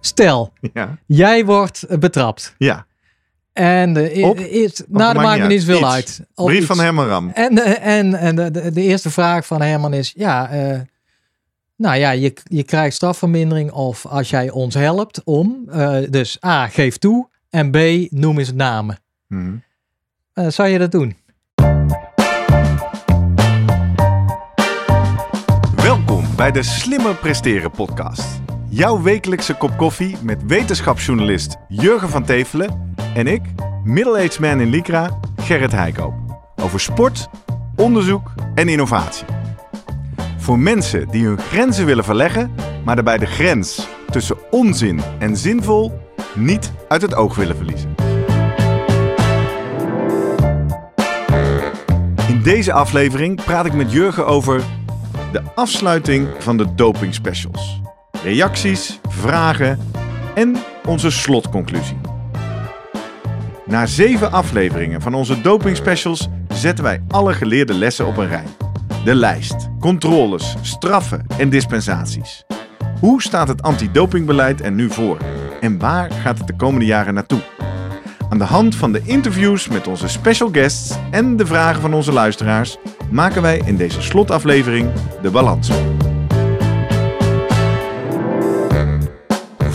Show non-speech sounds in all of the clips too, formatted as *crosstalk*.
Stel, Ja. jij wordt eh, betrapt. Ja. En de, e- Op? eerst, Of nou, dat maakt niet zoveel uit. Brief iets. van Herman Ram. En, eh, en, en de, de, de eerste vraag van Herman is: ja, eh, nou ja, je, je krijgt strafvermindering of als jij ons helpt om. eh, dus A, geef toe. En B, noem eens namen. Mhm. Eh, zou je dat doen? Welkom bij de Slimmer Presteren podcast. Jouw wekelijkse kop koffie met wetenschapsjournalist Jurgen van Tevelen en ik, middle-aged man in Lycra, Gerrit Heikoop. Over sport, onderzoek en innovatie. Voor mensen die hun grenzen willen verleggen, maar daarbij de grens tussen onzin en zinvol niet uit het oog willen verliezen. In deze aflevering praat ik met Jurgen over de afsluiting van de doping specials. Reacties, vragen en onze slotconclusie. Na zeven afleveringen van onze doping specials zetten wij alle geleerde lessen op een rij. De lijst, controles, straffen en dispensaties. Hoe staat het antidopingbeleid er nu voor? En waar gaat het de komende jaren naartoe? Aan de hand van de interviews met onze special guests en de vragen van onze luisteraars maken wij in deze slotaflevering de balans.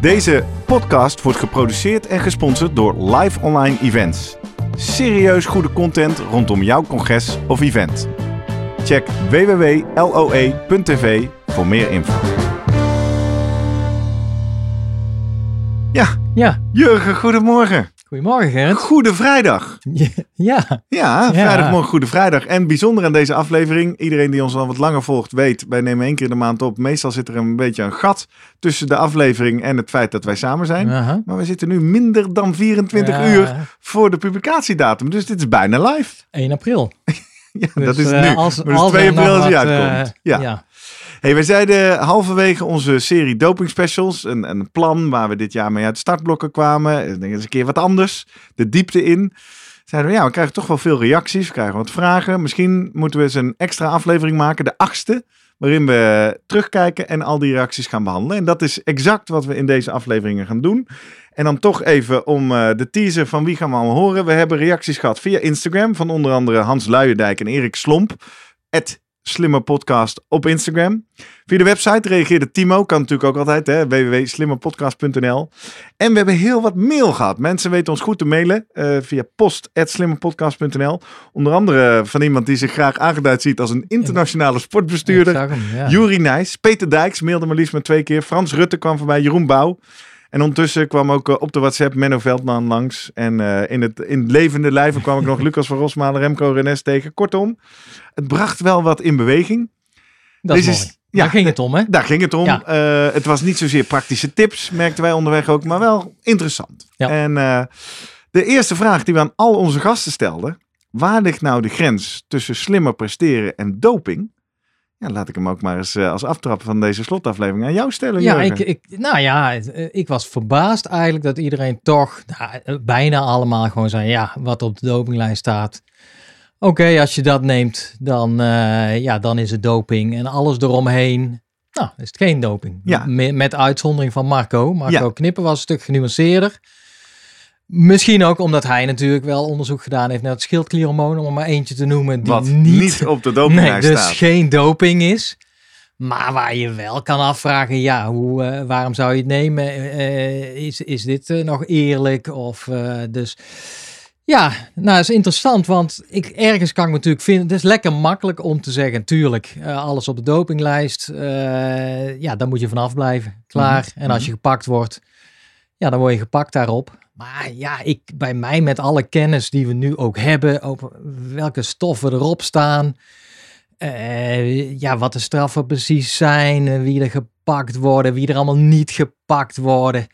Deze podcast wordt geproduceerd en gesponsord door Live Online Events. Serieus goede content rondom jouw congres of event. Check www.loe.tv voor meer info. Ja, Ja, Jurgen, goedemorgen. Goedemorgen Gerrit. Goede vrijdag. *laughs* Ja, Ja, vrijdagmorgen, Goede Vrijdag. En bijzonder aan deze aflevering, iedereen die ons al wat langer volgt weet, wij nemen één keer in de maand op. Meestal zit er een beetje een gat tussen de aflevering en het feit dat wij samen zijn. Maar we zitten nu minder dan 24 Ja, uur voor de publicatiedatum. Dus dit is bijna live. 1 april. *laughs* Ja, Dus, dat is eh, nu. Als, Maar als 2 er nog april als wat, uitkomt. eh, ja. ja. Hey, we zeiden halverwege onze serie doping specials, een, een plan waar we dit jaar mee uit startblokken kwamen. Ik denk eens een keer wat anders, de diepte in. Zeiden we, ja, we krijgen toch wel veel reacties, we krijgen wat vragen. Misschien moeten we eens een extra aflevering maken, de achtste, waarin we terugkijken en al die reacties gaan behandelen. En dat is exact wat we in deze afleveringen gaan doen. En dan toch even om eh, de teaser van wie gaan we allemaal horen. We hebben reacties gehad via Instagram van onder andere Hans Luijendijk en Erik Slomp. Slimmer Podcast op Instagram. Via de website reageerde Timo, kan natuurlijk ook altijd, hè, www.slimmerpodcast.nl. En we hebben heel wat mail gehad. Mensen weten ons goed te mailen eh, via post.slimmerpodcast.nl. Onder andere van iemand die zich graag aangeduid ziet als een internationale sportbestuurder. Hem, ja. Nijs, Peter Dijks mailde maar liefst maar twee keer. Frans Rutte kwam voorbij, Jeroen Bouw. En ondertussen kwam ook eh, op de WhatsApp Menno Veldman langs. En eh, in, het, in levende lijven kwam ik nog *laughs* Lucas van Rosmalen, Remco Renes tegen. Kortom, het bracht wel wat in beweging. Dat is Deze mooi. is- ja, Daar ging het om, hè? Daar ging het om. Ja. Eh, het was niet zozeer praktische tips, merkten wij onderweg ook, maar wel interessant. Ja. En de eerste vraag die we aan al onze gasten stelden. Waar ligt nou de grens tussen slimmer presteren en doping? Ja, laat ik hem ook maar eens eh, als aftrap van deze slotaflevering aan jou stellen. Ja, ik, ik, nou ja, eh, ik was verbaasd eigenlijk dat iedereen toch, nou, eh, bijna allemaal gewoon zei, ja, wat op de dopinglijst staat. Oké, als je dat neemt, dan, ja, dan is het doping en alles eromheen. Nou, is het geen doping. Ja. Me- Met uitzondering van Marco. Marco Ja. Knippen was een stuk genuanceerder. Misschien ook omdat hij natuurlijk wel onderzoek gedaan heeft naar het schildklierhormoon, om er maar eentje te noemen die Wat niet, niet op de nee, dopinglijst dus staat. geen doping is. Maar waar je wel kan afvragen, ja, hoe, eh, waarom zou je het nemen? Eh, is, is dit eh, nog eerlijk? Of, eh, dus ja, nou, is interessant, want ik, ergens kan ik me natuurlijk vinden, het is lekker makkelijk om te zeggen, tuurlijk, eh, alles op de dopinglijst, eh, ja, daar moet je vanaf blijven, klaar. Mhm, En als je gepakt wordt, ja, dan word je gepakt daarop. Maar ja, ik, bij mij met alle kennis die we nu ook hebben over welke stoffen erop staan, eh, ja, wat de straffen precies zijn, eh, wie er gepakt worden, wie er allemaal niet gepakt worden.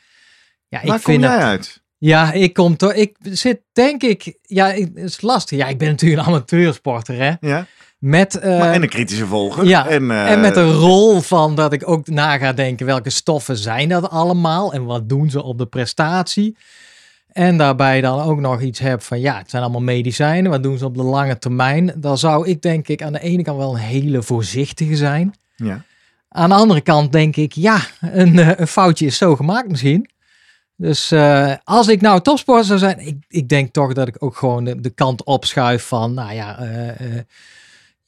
Ja, Waar ik kom vind jij het, uit? Ja, ik kom toch. Ik zit denk ik. Ja, ik- het is lastig. Ja, ik ben natuurlijk een amateursporter, hè. Ja? Met. eh, Maar, en een kritische volger. ja, en, en met een rol van dat ik ook na ga denken welke stoffen zijn dat allemaal en wat doen ze op de prestatie. En daarbij dan ook nog iets heb van ja, het zijn allemaal medicijnen, wat doen ze op de lange termijn. Dan zou ik denk ik aan de ene kant wel een hele voorzichtige zijn. Ja. Aan de andere kant denk ik ja, een, eh, een foutje is zo gemaakt misschien. Dus eh, als ik nou topsporter zou zijn, ik, ik denk toch dat ik ook gewoon de, de kant opschuif van, nou ja, eh,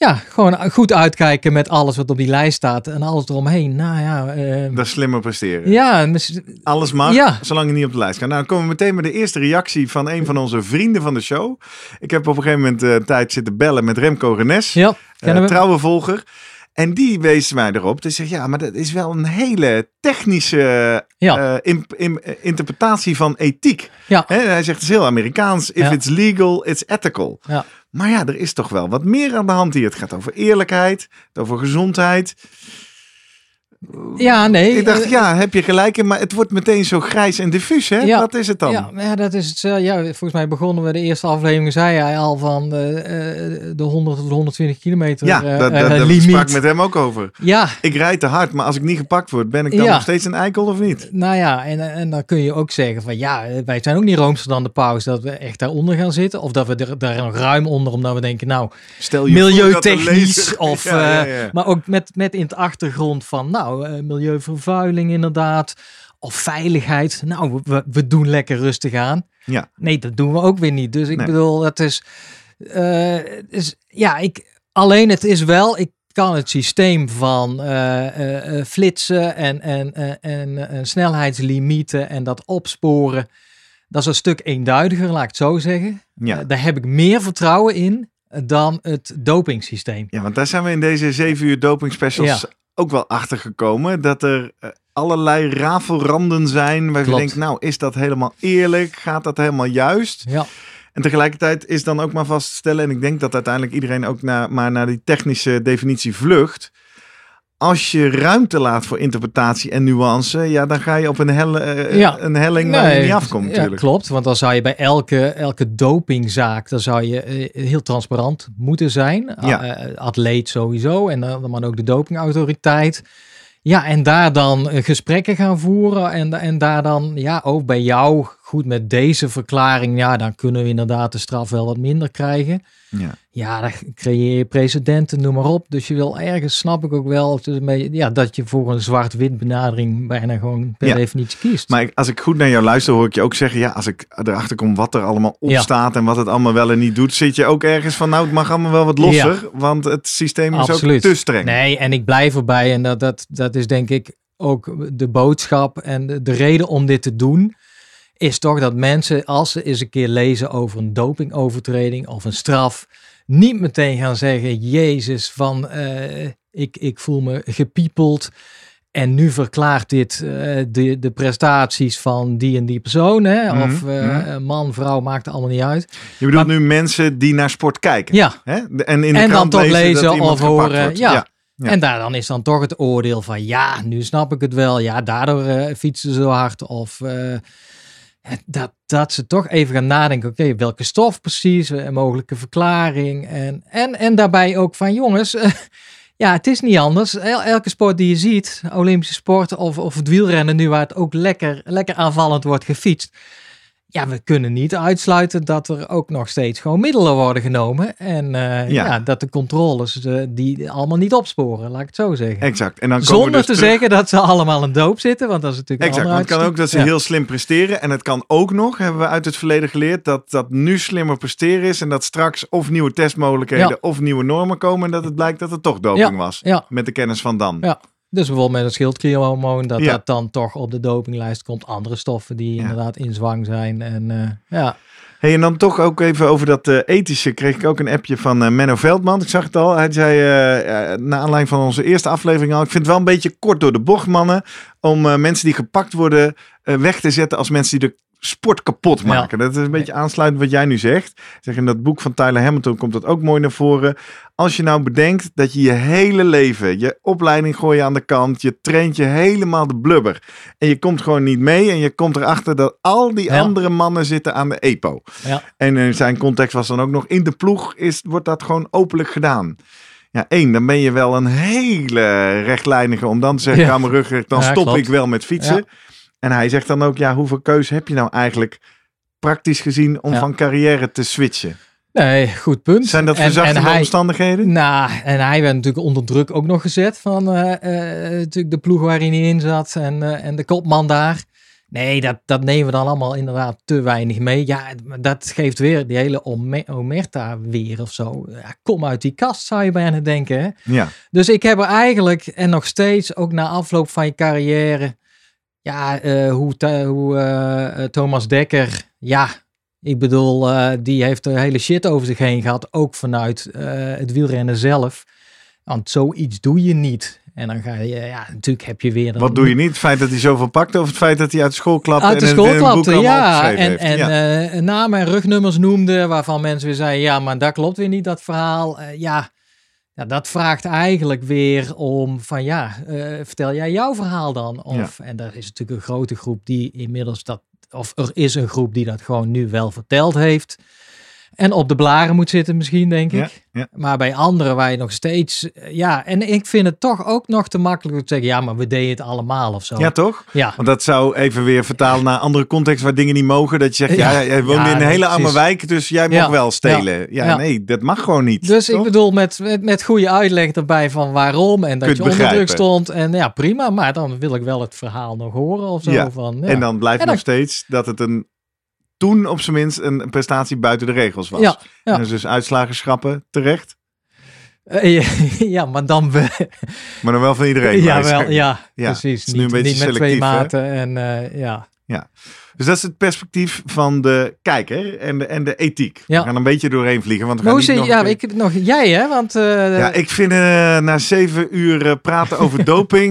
ja, gewoon goed uitkijken met alles wat op die lijst staat en alles eromheen. Nou ja, eh, Dat is slimmer presteren. ja, mis- Alles mag, Ja. zolang je niet op de lijst kan. Nou, dan komen we meteen met de eerste reactie van een van onze vrienden van de show. Ik heb op een gegeven moment eh, tijd zitten bellen met Remco Renes, ja, we. trouwe volger. En die wees mij erop. Die zegt, ja, maar dat is wel een hele technische Ja. eh, eh, interpretatie van ethiek. Ja. Hij zegt, het is heel Amerikaans. If Ja. it's legal, it's ethical. Maar ja, er is toch wel wat meer aan de hand hier. Het gaat over eerlijkheid, over gezondheid. Ja, nee. Ik dacht, eh, ja, heb je gelijk in, maar het wordt meteen zo grijs en diffuus, hè? Ja. Wat is het dan? Ja, ja, dat is het. eh, Ja, volgens mij begonnen we de eerste aflevering, zei hij al van eh, eh, de 100 tot 120 kilometer Ja, dat, dat, sprak met hem ook over. Ja, Ik rijd te hard, maar als ik niet gepakt word, ben ik dan Ja. nog steeds een eikel of niet? nou ja, en, en dan kun je ook zeggen van ja, wij zijn ook niet roomser dan de paus dat we echt daaronder gaan zitten. Of dat we er daar nog ruim onder, omdat we denken, nou, Stel je dat de milieutechnisch *laughs* of ja. maar ook met, met in het achtergrond van nou eh, milieuvervuiling inderdaad of veiligheid nou we, we doen lekker rustig aan Ja. nee dat doen we ook weer niet dus ik Nee. bedoel dat is, eh, het is ja ik alleen het is wel ik kan het systeem van eh, flitsen en, en, en, en, snelheidslimieten en dat opsporen dat is een stuk eenduidiger laat ik het zo zeggen Ja. daar heb ik meer vertrouwen in dan het dopingsysteem. ja, want daar zijn we in deze 7 uur doping specials Ja. Ook wel achter gekomen. Dat er eh, allerlei rafelranden zijn waar je Klopt. denkt, nou, is dat helemaal eerlijk? Gaat dat helemaal juist? Ja, En tegelijkertijd is dan ook maar vast te stellen, en ik denk dat uiteindelijk iedereen ook naar, maar naar die technische definitie vlucht. Als je ruimte laat voor interpretatie en nuance, ja, dan ga je op een, helle, eh, Ja. een helling waar je niet afkomt ja, natuurlijk. klopt. Want dan zou je bij elke, elke dopingzaak, dan zou je eh, heel transparant moeten zijn. Ja. Eh, atleet sowieso en dan maar ook de dopingautoriteit. Ja, en daar dan gesprekken gaan voeren en, en daar dan, ja, ook bij jou, goed met deze verklaring, ja, dan kunnen we inderdaad de straf wel wat minder krijgen. Ja. Ja, dan creëer je precedenten, noem maar op. Dus je wil ergens, snap ik ook wel, ja, dat je voor een zwart-wit benadering bijna gewoon per Ja. definitie kiest. Maar ik- als ik goed naar jou luister, hoor ik je ook zeggen, ja, als ik erachter kom wat er allemaal op Ja. staat en wat het allemaal wel en niet doet, zit je ook ergens van, nou, het mag allemaal wel wat losser, want het systeem is Absoluut. ook te streng. Nee, en ik blijf erbij. En dat, dat, dat is denk ik ook de boodschap. En de, de reden om dit te doen, is toch dat mensen, als ze eens een keer lezen over een dopingovertreding of een straf, niet meteen gaan zeggen: Jezus, van eh, ik, ik voel me gepiepeld. En nu verklaart dit eh, de, de prestaties van die en die persoon. Hè? Mhm, Of eh, mhm. man, vrouw, maakt het allemaal niet uit. Je bedoelt Maar- nu mensen die naar sport kijken. Ja, Hè? En in de En dan krant toch lezen, lezen of horen, ja. Ja. En daar dan is dan toch het oordeel van ja, nu snap ik het wel. Ja, daardoor fietsen ze zo hard. Of dat, dat ze toch even gaan nadenken. Oké, welke stof precies? Een mogelijke verklaring. En, en, en daarbij ook van jongens. eh, *laughs* ja, het is niet anders. El- elke sport die je ziet, Olympische sport of, of het wielrennen nu, waar het ook lekker, lekker aanvallend wordt gefietst. Ja, we kunnen niet uitsluiten dat er ook nog steeds gewoon middelen worden genomen. En eh, Ja. ja. dat de controles eh, die allemaal niet opsporen, laat ik het zo zeggen. Exact. En dan Zonder dus te terug- zeggen dat ze allemaal een doop zitten, want dat is natuurlijk Exact, want het kan ook dat ze heel slim presteren. En het kan ook nog, hebben we uit het verleden geleerd, dat dat nu slimmer presteren is. En dat straks of nieuwe testmogelijkheden Ja. of nieuwe normen komen. En dat het blijkt dat het toch doping was. Met de kennis van dan. Ja. Dus bijvoorbeeld met een schildklierhormoon, dat Ja. dat dan toch op de dopinglijst komt. Andere stoffen die Ja. inderdaad in zwang zijn. En eh, ja, Hey, en dan toch ook even over dat eh, ethische kreeg ik ook een appje van eh, Menno Veldman. Ik zag het al. Hij zei, na aanleiding van onze eerste aflevering al, ik vind het wel een beetje kort door de bocht, mannen, om mensen die gepakt worden weg te zetten als mensen die er sport kapot maken. Dat is een beetje aansluitend wat jij nu zegt. Zeg, in dat boek van Tyler Hamilton komt dat ook mooi naar voren. Als je nou bedenkt dat je je hele leven, je opleiding gooi je aan de kant, je traint je helemaal de blubber. En je komt gewoon niet mee en je komt erachter dat al die Ja. andere mannen zitten aan de EPO. Ja. En in zijn context was dan ook nog in de ploeg is, wordt dat gewoon openlijk gedaan. Ja, één, dan ben je wel een hele rechtlijnige om dan te zeggen, Ja. aan mijn rug, dan stop klopt. ik wel met fietsen. En hij zegt dan ook, ja, hoeveel keuze heb je nou eigenlijk praktisch gezien om Ja. van carrière te switchen? Nee, goed punt. Zijn dat En- verzachtende omstandigheden? Nou, en hij werd natuurlijk onder druk ook nog gezet van eh, eh, natuurlijk de ploeg waarin hij in zat en, eh, en de kopman daar. Nee, dat, dat nemen we dan allemaal inderdaad te weinig mee. Ja, dat geeft weer die hele ome- omerta weer of zo. Ja, kom uit die kast, zou je bijna denken. Hè? Ja, Dus ik heb er eigenlijk, en nog steeds, ook na afloop van je carrière, ja, eh, hoe, hoe eh, eh, Thomas Dekker, ja, ik bedoel, die heeft de hele shit over zich heen gehad, ook vanuit het wielrennen zelf. Want zoiets doe je niet. En dan ga je, ja, natuurlijk heb je weer... dan- wat doe je niet? Het feit dat hij zoveel pakte of het feit dat hij uit school klapte uit de en school een boek klapte, ja. En, heeft? en ja. namen en rugnummers noemde, waarvan mensen weer zeiden, ja, maar dat klopt weer niet, dat verhaal. Ja, ja, dat vraagt eigenlijk weer om van, ja, eh, vertel jij jouw verhaal dan? Of, En daar is natuurlijk een grote groep die inmiddels dat, of er is een groep die dat gewoon nu wel verteld heeft. En op de blaren moet zitten misschien, denk ik. ja. Maar bij anderen waar je nog steeds, eh, ja, en ik vind het toch ook nog te makkelijk om te zeggen, ja, maar we deden het allemaal of zo. ja, toch? ja. Want dat zou even weer vertalen naar andere context waar dingen niet mogen. Dat je zegt, ja, Ja. jij woont in een nee, hele arme wijk, dus jij mag wel stelen. Ja, nee, dat mag gewoon niet. Dus toch? ik bedoel, met, met, met goede uitleg erbij van waarom en dat Kunt je onder begrijpen. druk stond. En ja, prima, maar dan wil ik wel het verhaal nog horen of zo. Van, ja. En dan blijft En dan- nog steeds dat het een toen op zijn minst een prestatie buiten de regels was. Ja, ja. En dus uitslagen schrappen terecht, Eh, *laughs* ja, maar dan we. maar dan wel van iedereen. ja, wel, ja, Ja, precies. is nu een Niet, beetje niet met twee maten. En eh, ja. Dus dat is het perspectief van de kijker en de, en de ethiek. Ja. We gaan een beetje doorheen vliegen. Want we gaan niet nog ja, keer- ik, nog jij hè? Want eh, Ja, ik vind na zeven uur praten over *laughs* doping,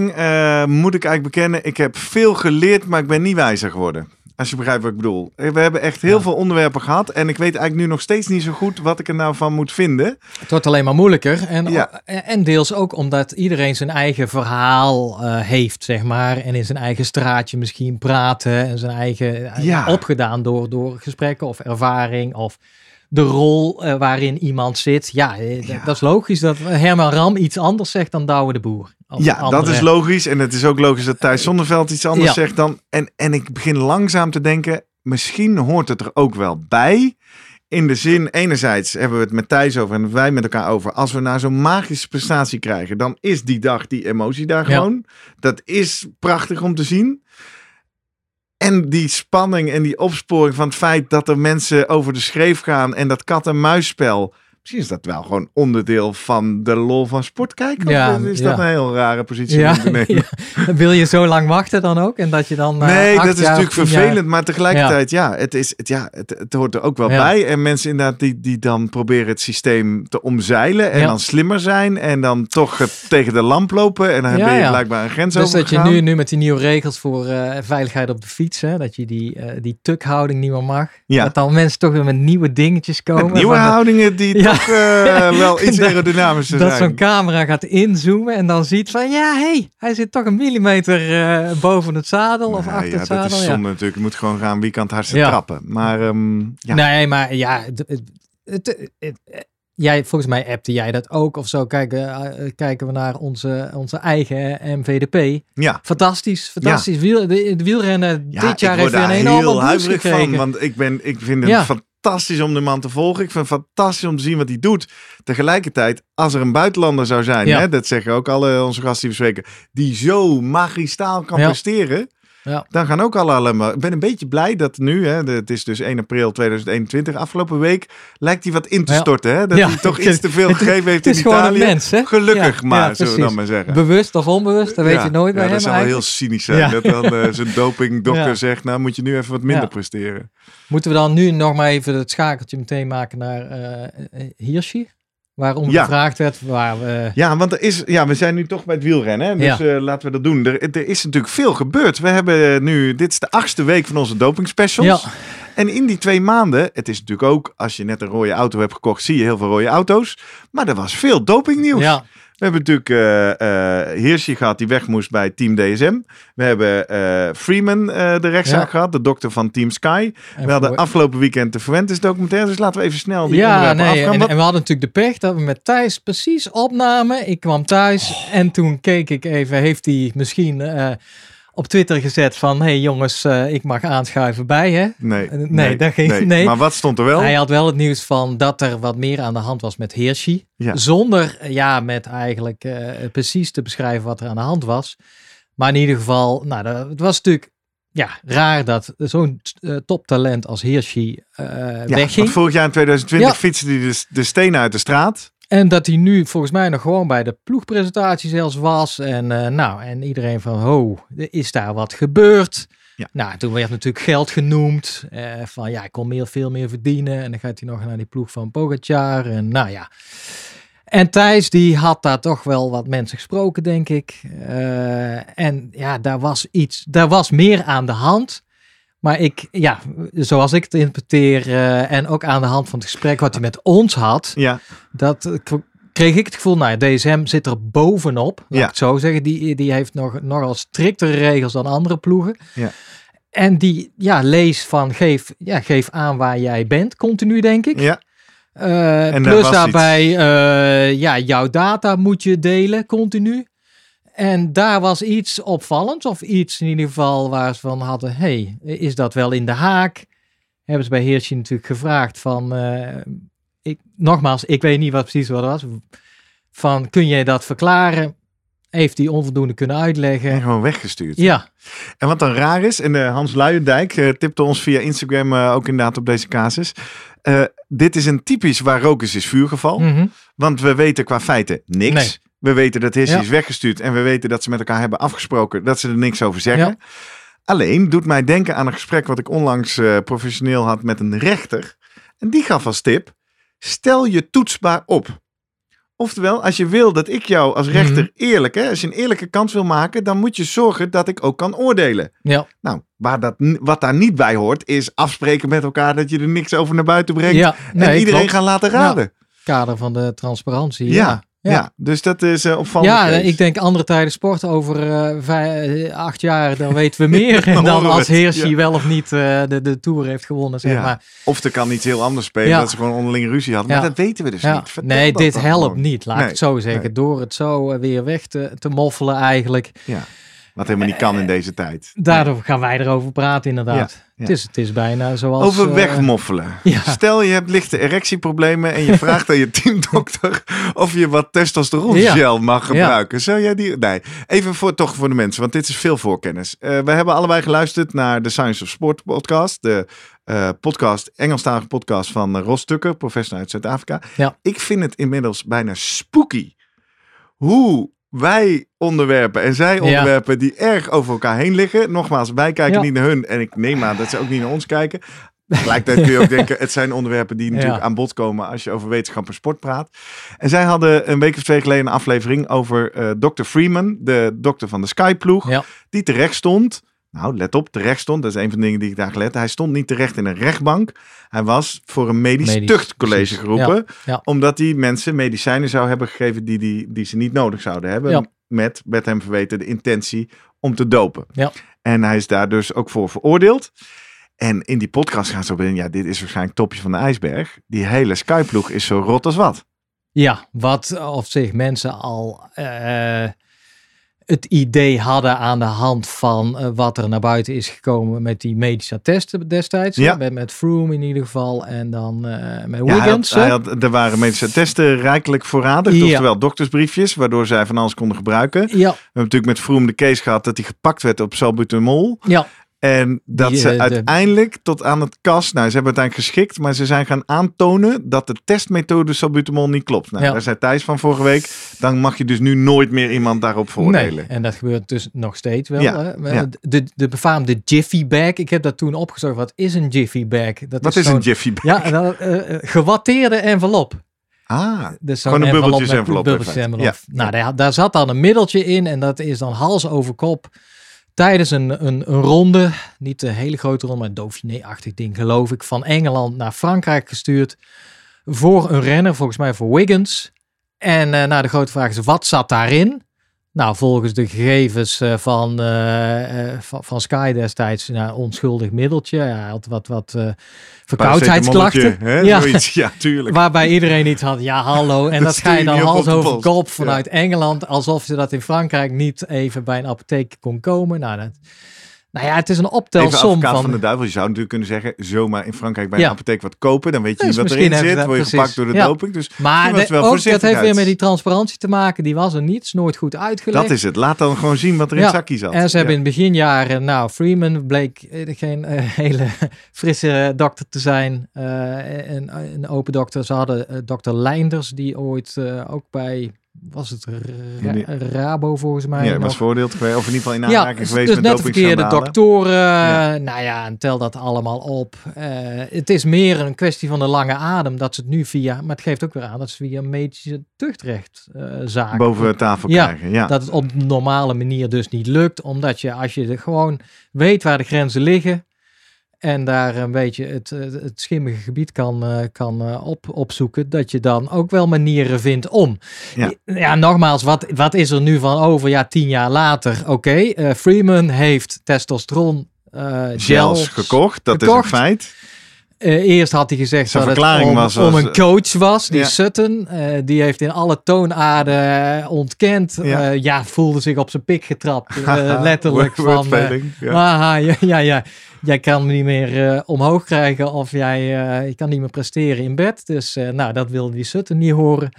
moet ik eigenlijk bekennen, ik heb veel geleerd, maar ik ben niet wijzer geworden. Als je begrijpt wat ik bedoel. Eh, We hebben echt heel Ja. veel onderwerpen gehad en ik weet eigenlijk nu nog steeds niet zo goed wat ik er nou van moet vinden. het wordt alleen maar moeilijker. En, Ja. en deels ook omdat iedereen zijn eigen verhaal eh, heeft, zeg maar. En in zijn eigen straatje misschien praten. En zijn eigen eh, Ja. opgedaan door, door gesprekken of ervaring. Of de rol waarin iemand zit. Ja, Ja. dat is logisch dat Herman Ram iets anders zegt dan Douwe de Boer. Ja, dat is logisch. En het is ook logisch dat Thijs Zonneveld iets anders Ja. zegt dan. En, en ik begin langzaam te denken, misschien hoort het er ook wel bij. In de zin, enerzijds hebben we het met Thijs over en wij met elkaar over. Als we nou zo'n magische prestatie krijgen, dan is die dag die emotie daar Ja. gewoon. Dat is prachtig om te zien. En die spanning en die opsporing van het feit dat er mensen over de schreef gaan en dat kat-en-muisspel. Misschien is dat wel gewoon onderdeel van de lol van sport kijken. Ja, of is dat een heel rare positie Ja, om te *laughs* nemen? ja. *laughs* Wil je zo lang wachten dan ook? En dat je dan. eh, Nee, dat is natuurlijk jaar- vervelend. Maar tegelijkertijd, ja, het, is, het, ja het, het hoort er ook wel bij. En mensen inderdaad die, die dan proberen het systeem te omzeilen. En dan slimmer zijn. En dan toch tegen de lamp lopen. En dan ben je blijkbaar een grens Dus dat je nu, nu met die nieuwe regels voor eh, veiligheid op de fiets, hè, dat je die, eh, die tukhouding niet meer mag. Ja. Dat dan mensen toch weer met nieuwe dingetjes komen. Met nieuwe houdingen die Toch eh, wel iets Dat- aerodynamischer Dat zo'n camera gaat inzoomen en dan ziet van ja, hey, hij zit toch een millimeter eh, boven het zadel of achter ja, het dat zadel. is ja. zonde natuurlijk. Je moet gewoon gaan wie kan het hardste trappen. Maar ehm, ja. Nee, maar ja, het, jij, volgens mij appte jij dat ook of zo. Kijken, eh, kijken we naar onze, onze eigen MVDP. ja. Fantastisch, fantastisch. Wiel, de, de wielrennen Ja, dit jaar heeft weer een heel huiverig gekregen. van. Want ik, ben, ik vind het Ja. fantastisch om de man te volgen. Ik vind het fantastisch om te zien wat hij doet. Tegelijkertijd, als er een buitenlander zou zijn, Ja. hè, dat zeggen ook alle onze gasten die we spreken, die zo magistraal kan Ja. presteren. Ja. Dan gaan ook alle allemaal. Ik ben een beetje blij dat nu, hè, het is dus 1 april 2021, afgelopen week, lijkt hij wat in te storten. Hè? Dat Ja, hij toch *laughs* iets te veel *laughs* gegeven heeft Het is in gewoon Italië. een mens, hè? Gelukkig Ja, maar, zullen we dan maar zeggen. Bewust of onbewust, dat weet je nooit bij hem Dat zou wel heel cynisch zijn. Dat dan eh, zijn dopingdokter zegt, nou moet je nu even wat minder presteren. Moeten we dan nu nog maar even het schakeltje meteen maken naar eh, Hirschi? Waarom Ja. gevraagd werd waar we... Ja, want er is, ja, we zijn nu toch bij het wielrennen. Hè? Dus Ja. eh, laten we dat doen. Er, er is natuurlijk veel gebeurd. We hebben nu, dit is de achtste week van onze doping specials. Ja. En in die twee maanden, het is natuurlijk ook, als je net een rode auto hebt gekocht, zie je heel veel rode auto's. Maar er was veel dopingnieuws. Ja, We hebben natuurlijk eh Hirschi gehad die weg moest bij Team DSM. We hebben eh, Freeman de rechtszaak Ja. gehad, de dokter van Team Sky. en we hadden voor- afgelopen weekend de Fuentes documentaire. Dus laten we even snel die ja nee, afgaan. en, Wat- en we hadden natuurlijk de pech dat we met Thijs precies opnamen. Ik kwam thuis Oh. en toen keek ik even, heeft hij misschien op Twitter gezet van... hey jongens, eh, ik mag aanschuiven bij hè? nee, Eh, nee, dat ging- nee. Maar wat stond er wel? Hij had wel het nieuws van dat er wat meer aan de hand was met Hirschi. Ja. Zonder eh, ja, met eigenlijk precies te beschrijven wat er aan de hand was. Maar in ieder geval, nou, dat, het was natuurlijk ja, raar dat zo'n eh, toptalent als Hirschi eh Ja, wegging. vorig jaar in 2020 Ja. fietste hij de, de stenen uit de straat. En dat hij nu volgens mij nog gewoon bij de ploegpresentatie zelfs was. En eh, nou, en iedereen van, ho, is daar wat gebeurd? Ja. Nou, toen werd natuurlijk geld genoemd. eh, van ja, ik kon meer, veel meer verdienen. En dan gaat hij nog naar die ploeg van Pogacar. En nou ja. En Thijs, die had daar toch wel wat mensen gesproken, denk ik. Eh, en ja, daar was iets, daar was meer aan de hand. Maar ik, ja, zoals ik het interpreteer, eh, en ook aan de hand van het gesprek wat hij met ons had, Ja, dat kreeg ik het gevoel, nou, ja, DSM zit er bovenop, laat Ja. ik het zo zeggen. Die, die heeft nog, nogal striktere regels dan andere ploegen. Ja. En die, ja, lees van, geef, ja, geef aan waar jij bent, continu denk ik. ja. Eh, plus daarbij, eh, ja, jouw data moet je delen, continu. En daar was iets opvallends, of iets in ieder geval waar ze van hadden, hey, is dat wel in de haak? Hebben ze bij Heersje natuurlijk gevraagd van, eh, ik, nogmaals, ik weet niet wat precies wat het was, van kun jij dat verklaren? Heeft hij onvoldoende kunnen En uitleggen? gewoon weggestuurd. Ja, En wat dan raar is, en eh, Hans Luijendijk eh, tipte ons via Instagram ook inderdaad op deze casus. Dit is een typisch waar rook is, is vuurgeval. mhm. Want we weten qua feiten niks. Nee. We weten dat Ja. is weggestuurd. En we weten dat ze met elkaar hebben afgesproken dat ze er niks over zeggen. Ja. Alleen doet mij denken aan een gesprek wat ik onlangs eh, professioneel had met een rechter. En die gaf als tip, stel je toetsbaar op. Oftewel, als je wil dat ik jou als rechter Mhm. eerlijk, hè, als je een eerlijke kans wil maken, dan moet je zorgen dat ik ook kan oordelen. ja, Nou, waar dat, wat daar niet bij hoort, is afspreken met elkaar dat je er niks over naar buiten brengt. ja. en iedereen klopt. gaan laten raden. Kader van de transparantie, Ja, ja. Ja. dus dat is eh opvallend. Ja, ik denk andere tijden sport over eh, eh, acht jaar, dan weten we meer. *laughs* *laughs* Dan en dan als ja. wel of niet de, de Tour heeft gewonnen, zeg Ja. maar. Of er kan iets heel anders spelen, dat ze gewoon onderling ruzie hadden. Maar dat weten we dus niet. Vertel Nee, dit helpt gewoon. niet, laat Nee, ik het zo zeggen. nee. Door het zo weer weg te, te moffelen eigenlijk. Ja. Wat helemaal niet kan in deze tijd. Daardoor gaan wij erover praten inderdaad. Het, is, het is bijna zoals... Over eh, wegmoffelen. *laughs* Stel je hebt lichte erectieproblemen en je *laughs* vraagt aan je teamdokter of je wat testosterongel mag gebruiken. Zou jij die... Nee, even voor, toch voor de mensen, want dit is veel voorkennis. Eh we hebben allebei geluisterd naar de Science of Sport podcast. De eh, podcast, Engelstalige podcast van Ros Tucker, professional uit Zuid-Afrika. Ja. Ik vind het inmiddels bijna spooky hoe wij onderwerpen en zij Ja. onderwerpen die erg over elkaar heen liggen. Nogmaals, wij kijken Ja. niet naar hun en ik neem aan dat ze ook niet naar ons kijken. Tegelijkertijd kun je ook denken, het zijn onderwerpen die natuurlijk Ja. aan bod komen als je over wetenschap en sport praat. En zij hadden een week of twee geleden een aflevering over eh Dr. Freeman, de dokter van de Skyploeg, die terecht stond. Nou, let op, terecht stond. Dat is een van de dingen die ik daar gelet. Hij stond niet terecht in een rechtbank. Hij was voor een medisch, Medisch, tuchtcollege precies. geroepen. Ja, ja. Omdat hij mensen medicijnen zou hebben gegeven die, die, die ze niet nodig zouden hebben. Ja. Met, met hem verweten de intentie om te dopen. Ja. En hij is daar dus ook voor veroordeeld. En in die podcast gaan ze op in, ja, dit is waarschijnlijk topje van de ijsberg. Die hele Skyploeg is zo rot als wat. Ja, wat of zich mensen al eh, het idee hadden aan de hand van eh, wat er naar buiten is gekomen met die medische testen destijds. Ja. Met, met Froome in ieder geval en dan eh, met Ja, hij Wiggins. had, hè? hij had, er waren medische testen rijkelijk voorradig. Ja. Oftewel doktersbriefjes, waardoor zij van alles konden gebruiken. We ja, hebben natuurlijk met Vroom de case gehad dat hij gepakt werd op salbutamol. ja, En dat Die, ze de- uiteindelijk tot aan het kas, nou ze hebben uiteindelijk geschikt, maar ze zijn gaan aantonen dat de testmethode salbutamol niet klopt. Nou, Ja. daar zei Thijs van vorige week, dan mag je dus nu nooit meer iemand daarop voordelen. nee. En dat gebeurt dus nog steeds wel. Ja, Hè? ja. De, de befaamde Jiffy bag. Ik heb dat toen opgezocht. Wat is een Jiffy bag? Dat Wat is zo'n- een Jiffy bag? Ja, en dan, eh, gewatteerde envelop. Ah, Dus Gewoon een bubbeltjes envelop, bubbeltjes in feite. envelop. Ja, Nou, daar, daar zat dan een middeltje in en dat is dan hals over kop tijdens een, een, een ronde, niet een hele grote ronde, maar een Dauphiné-achtig ding geloof ik, van Engeland naar Frankrijk gestuurd voor een renner, volgens mij voor Wiggins. En eh nou, de grote vraag is, wat zat daarin? Nou, volgens de gegevens eh, van, eh, eh, van, van Sky destijds, nou, onschuldig middeltje. Hij had wat, wat eh, verkoudheidsklachten. Ja. Zoiets, ja, tuurlijk. Waarbij iedereen iets had, ja hallo. En *laughs* Dat dat ga je dan hals over kop vanuit Engeland. Alsof ze dat in Frankrijk niet even bij een apotheek kon komen. Nou, dat, nou ja, het is een optelsom van... van de duivel. Je zou natuurlijk kunnen zeggen, zomaar in Frankrijk bij Ja. een apotheek wat kopen. Dan weet je Dus niet wat misschien erin zit. Word je gepakt door de Ja. doping. Dus maar de- wel ook, dat heeft weer met die transparantie te maken. Die was er niet. Is nooit goed uitgelegd. dat is het. Laat dan gewoon zien wat er in het zakje zat. En ze hebben in het beginjaren, nou, Freeman bleek eh, geen eh, *laughs* hele frisse dokter te zijn. eh, en een open dokter. Ze hadden dokter Leinders, die ooit ook bij, was het Ra-. Rabo volgens mij? Ja, nog. was voordeeld geweest. Of in ieder geval in Ja, aanraking geweest dus met net de verkeerde doktoren. Ja. Nou ja, en tel dat allemaal op. Eh, het is meer een kwestie van de lange adem dat ze het nu via, maar het geeft ook weer aan dat ze via medische tuchtrecht eh zaken Boven tafel Ja, krijgen. Ja. dat het op normale manier dus niet lukt. Omdat je, als je er gewoon weet waar de grenzen liggen. En daar een beetje het, eh, het schimmige gebied kan, eh, kan eh, op, opzoeken. Dat je dan ook wel manieren vindt om. Ja. Ja, nogmaals, wat, wat is er nu van over? Ja, tien jaar later. Oké, Freeman heeft testosteron Gels gels gekocht, dat gekocht. is een feit. eerst had hij gezegd Zijn dat het om, was om een coach was, die Ja. Sutton. die heeft in alle toonaarden ontkend. Ja. Ja, ja voelde zich op zijn pik getrapt. *laughs* letterlijk Word- van... ja. Haha, ja, ja, ja, jij kan me niet meer eh, omhoog krijgen of jij eh, je kan niet meer presteren in bed. Dus eh, nou, dat wilde die Sutton niet horen.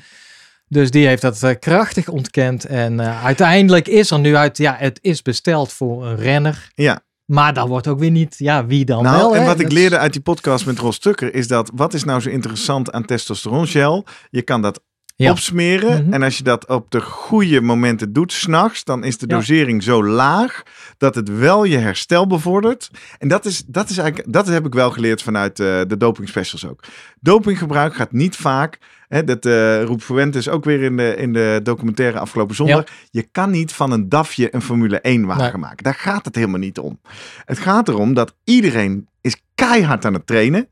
Dus die heeft dat eh, krachtig ontkend. En eh, uiteindelijk is er nu uit, ja, het is besteld voor een renner. Ja. Maar dan wordt ook weer niet, ja, wie dan Nou, wel. en hè? wat ik leerde uit die podcast met Ros Tukker is dat, wat is nou zo interessant aan testosterongel? Je kan dat Ja. opsmeren Mhm. en als je dat op de goede momenten doet, s'nachts, dan is de Ja. dosering zo laag dat het wel je herstel bevordert. En dat is, dat is eigenlijk, dat heb ik wel geleerd vanuit eh, de doping specials ook. Dopinggebruik gaat niet vaak, hè, dat eh roept Fuentes ook weer in de, in de documentaire afgelopen zondag. Je kan niet van een DAFje een Formule 1 wagen Nee. maken. Daar gaat het helemaal niet om. Het gaat erom dat iedereen is keihard aan het trainen.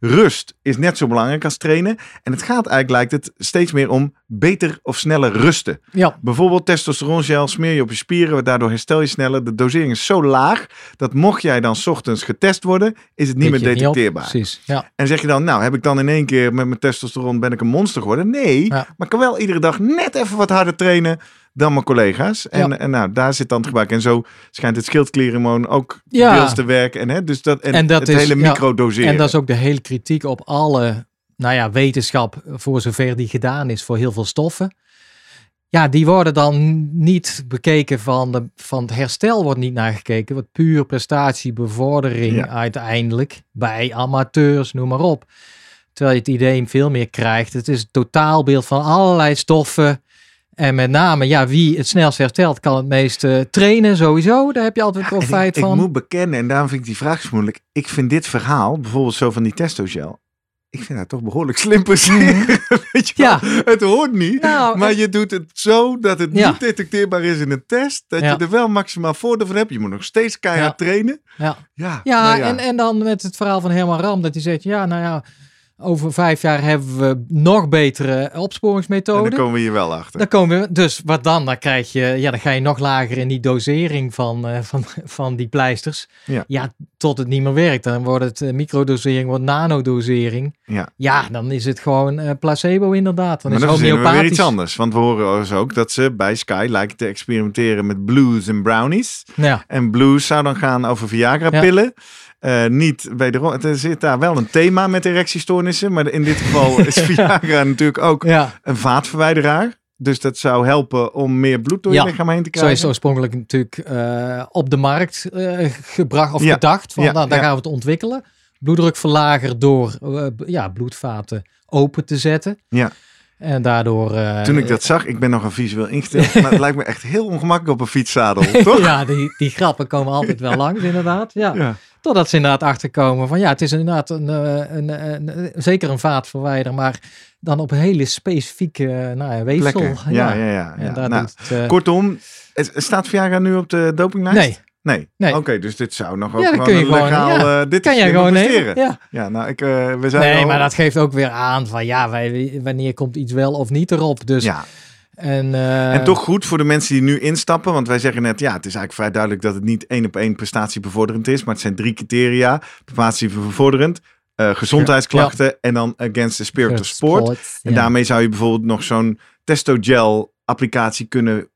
Rust is net zo belangrijk als trainen. En het gaat eigenlijk, lijkt het, steeds meer om beter of sneller rusten. Ja, Bijvoorbeeld testosterongel smeer je op je spieren, daardoor herstel je sneller. De dosering is zo laag dat mocht jij dan 's ochtends getest worden, is het niet meer niet detecteerbaar. Precies, ja. En zeg je dan, nou heb ik dan in één keer met mijn testosteron ben ik een monster geworden? Nee, Ja. maar ik kan wel iedere dag net even wat harder trainen dan mijn collega's. En, Ja. en nou, daar zit dan het gebruik. En zo schijnt het schildklierenhormoon ook Ja. deels te werken. En, hè, dus dat, en, En dat het is- hele microdoseren. En dat is ook de hele kritiek op alle, nou ja, wetenschap, voor zover die gedaan is voor heel veel stoffen. Ja, die worden dan niet bekeken van, de, van het herstel wordt niet naar gekeken. Wat puur prestatiebevordering Ja. uiteindelijk bij amateurs, noem maar op. Terwijl je het idee veel meer krijgt. Het is het totaalbeeld van allerlei stoffen. En met name, ja, wie het snelst herstelt, kan het meest eh, trainen sowieso. Daar heb je altijd Ja, profijt ik, van. ik moet bekennen, en daarom vind ik die vraag zo moeilijk. Ik vind dit verhaal, bijvoorbeeld zo van die testogel. Ik vind dat toch behoorlijk slim presteren. *laughs* Weet je wel? Ja. Het hoort niet. Nou, maar je doet het zo dat het Ja. niet detecteerbaar is in een test. Dat Ja. je er wel maximaal voordeel van hebt. Je moet nog steeds keihard trainen. ja. Ja, Ja, nou En, en dan met het verhaal van Herman Ram, dat hij zegt, ja, nou ja, over vijf jaar hebben we nog betere En dan opsporingsmethoden. komen we hier wel achter. Dan komen we, dus wat dan? Dan krijg je, ja, dan ga je nog lager in die dosering van, eh, van, van die pleisters. Ja. Tot het niet meer werkt. Dan wordt het eh, microdosering, wordt nanodosering. Ja. Ja, dan is het gewoon eh, placebo inderdaad. Dan maar is we weer iets anders. Want we horen dus ook dat ze bij Sky lijken te experimenteren met blues en brownies. Ja, En blues zou dan gaan over Viagra-pillen. Eh, niet wederom, er zit daar wel een thema met erectiestoornissen. Maar in dit geval is *laughs* Viagra natuurlijk ook ja. een vaatverwijderaar. Dus dat zou helpen om meer bloed door je Ja, lichaam heen te Zo krijgen. is het oorspronkelijk natuurlijk eh, op de markt eh, gebracht of Ja. gedacht. Van, Ja, nou, daar gaan we het ontwikkelen. Bloeddrukverlager door eh, ja, bloedvaten open te zetten. Ja. En daardoor... Toen ik dat zag, ik ben nog een visueel ingesteld, maar het lijkt me echt heel ongemakkelijk op een fietszadel, *laughs* toch? ja, die, die grappen komen altijd wel langs inderdaad. Ja. Totdat ze inderdaad achterkomen van ja, het is inderdaad een, een, een, een- zeker een vaatverwijder, maar dan op hele specifieke eh, nou ja, weefsel. Plekken. Ja, ja, ja. Nou, doet het, eh, kortom, het, staat Viagra nu op de dopinglijst? nee, Nee. Nee. Oké, dus dit zou nog ook Ja, gewoon een legaal... ja, eh, dit kan jij gewoon nemen. Ja. Ja, nou, ik, eh, we zijn Nee, al- maar dat geeft ook weer aan van ja, wij, wanneer komt iets wel of niet erop. Dus, Ja, en, eh, en toch goed voor de mensen die nu instappen. Want wij zeggen net, ja, het is eigenlijk vrij duidelijk dat het niet één op één prestatiebevorderend is. Maar het zijn drie criteria. Prestatiebevorderend, eh, gezondheidsklachten en dan against the spirit of sport. En ja. daarmee zou je bijvoorbeeld nog zo'n testogel applicatie kunnen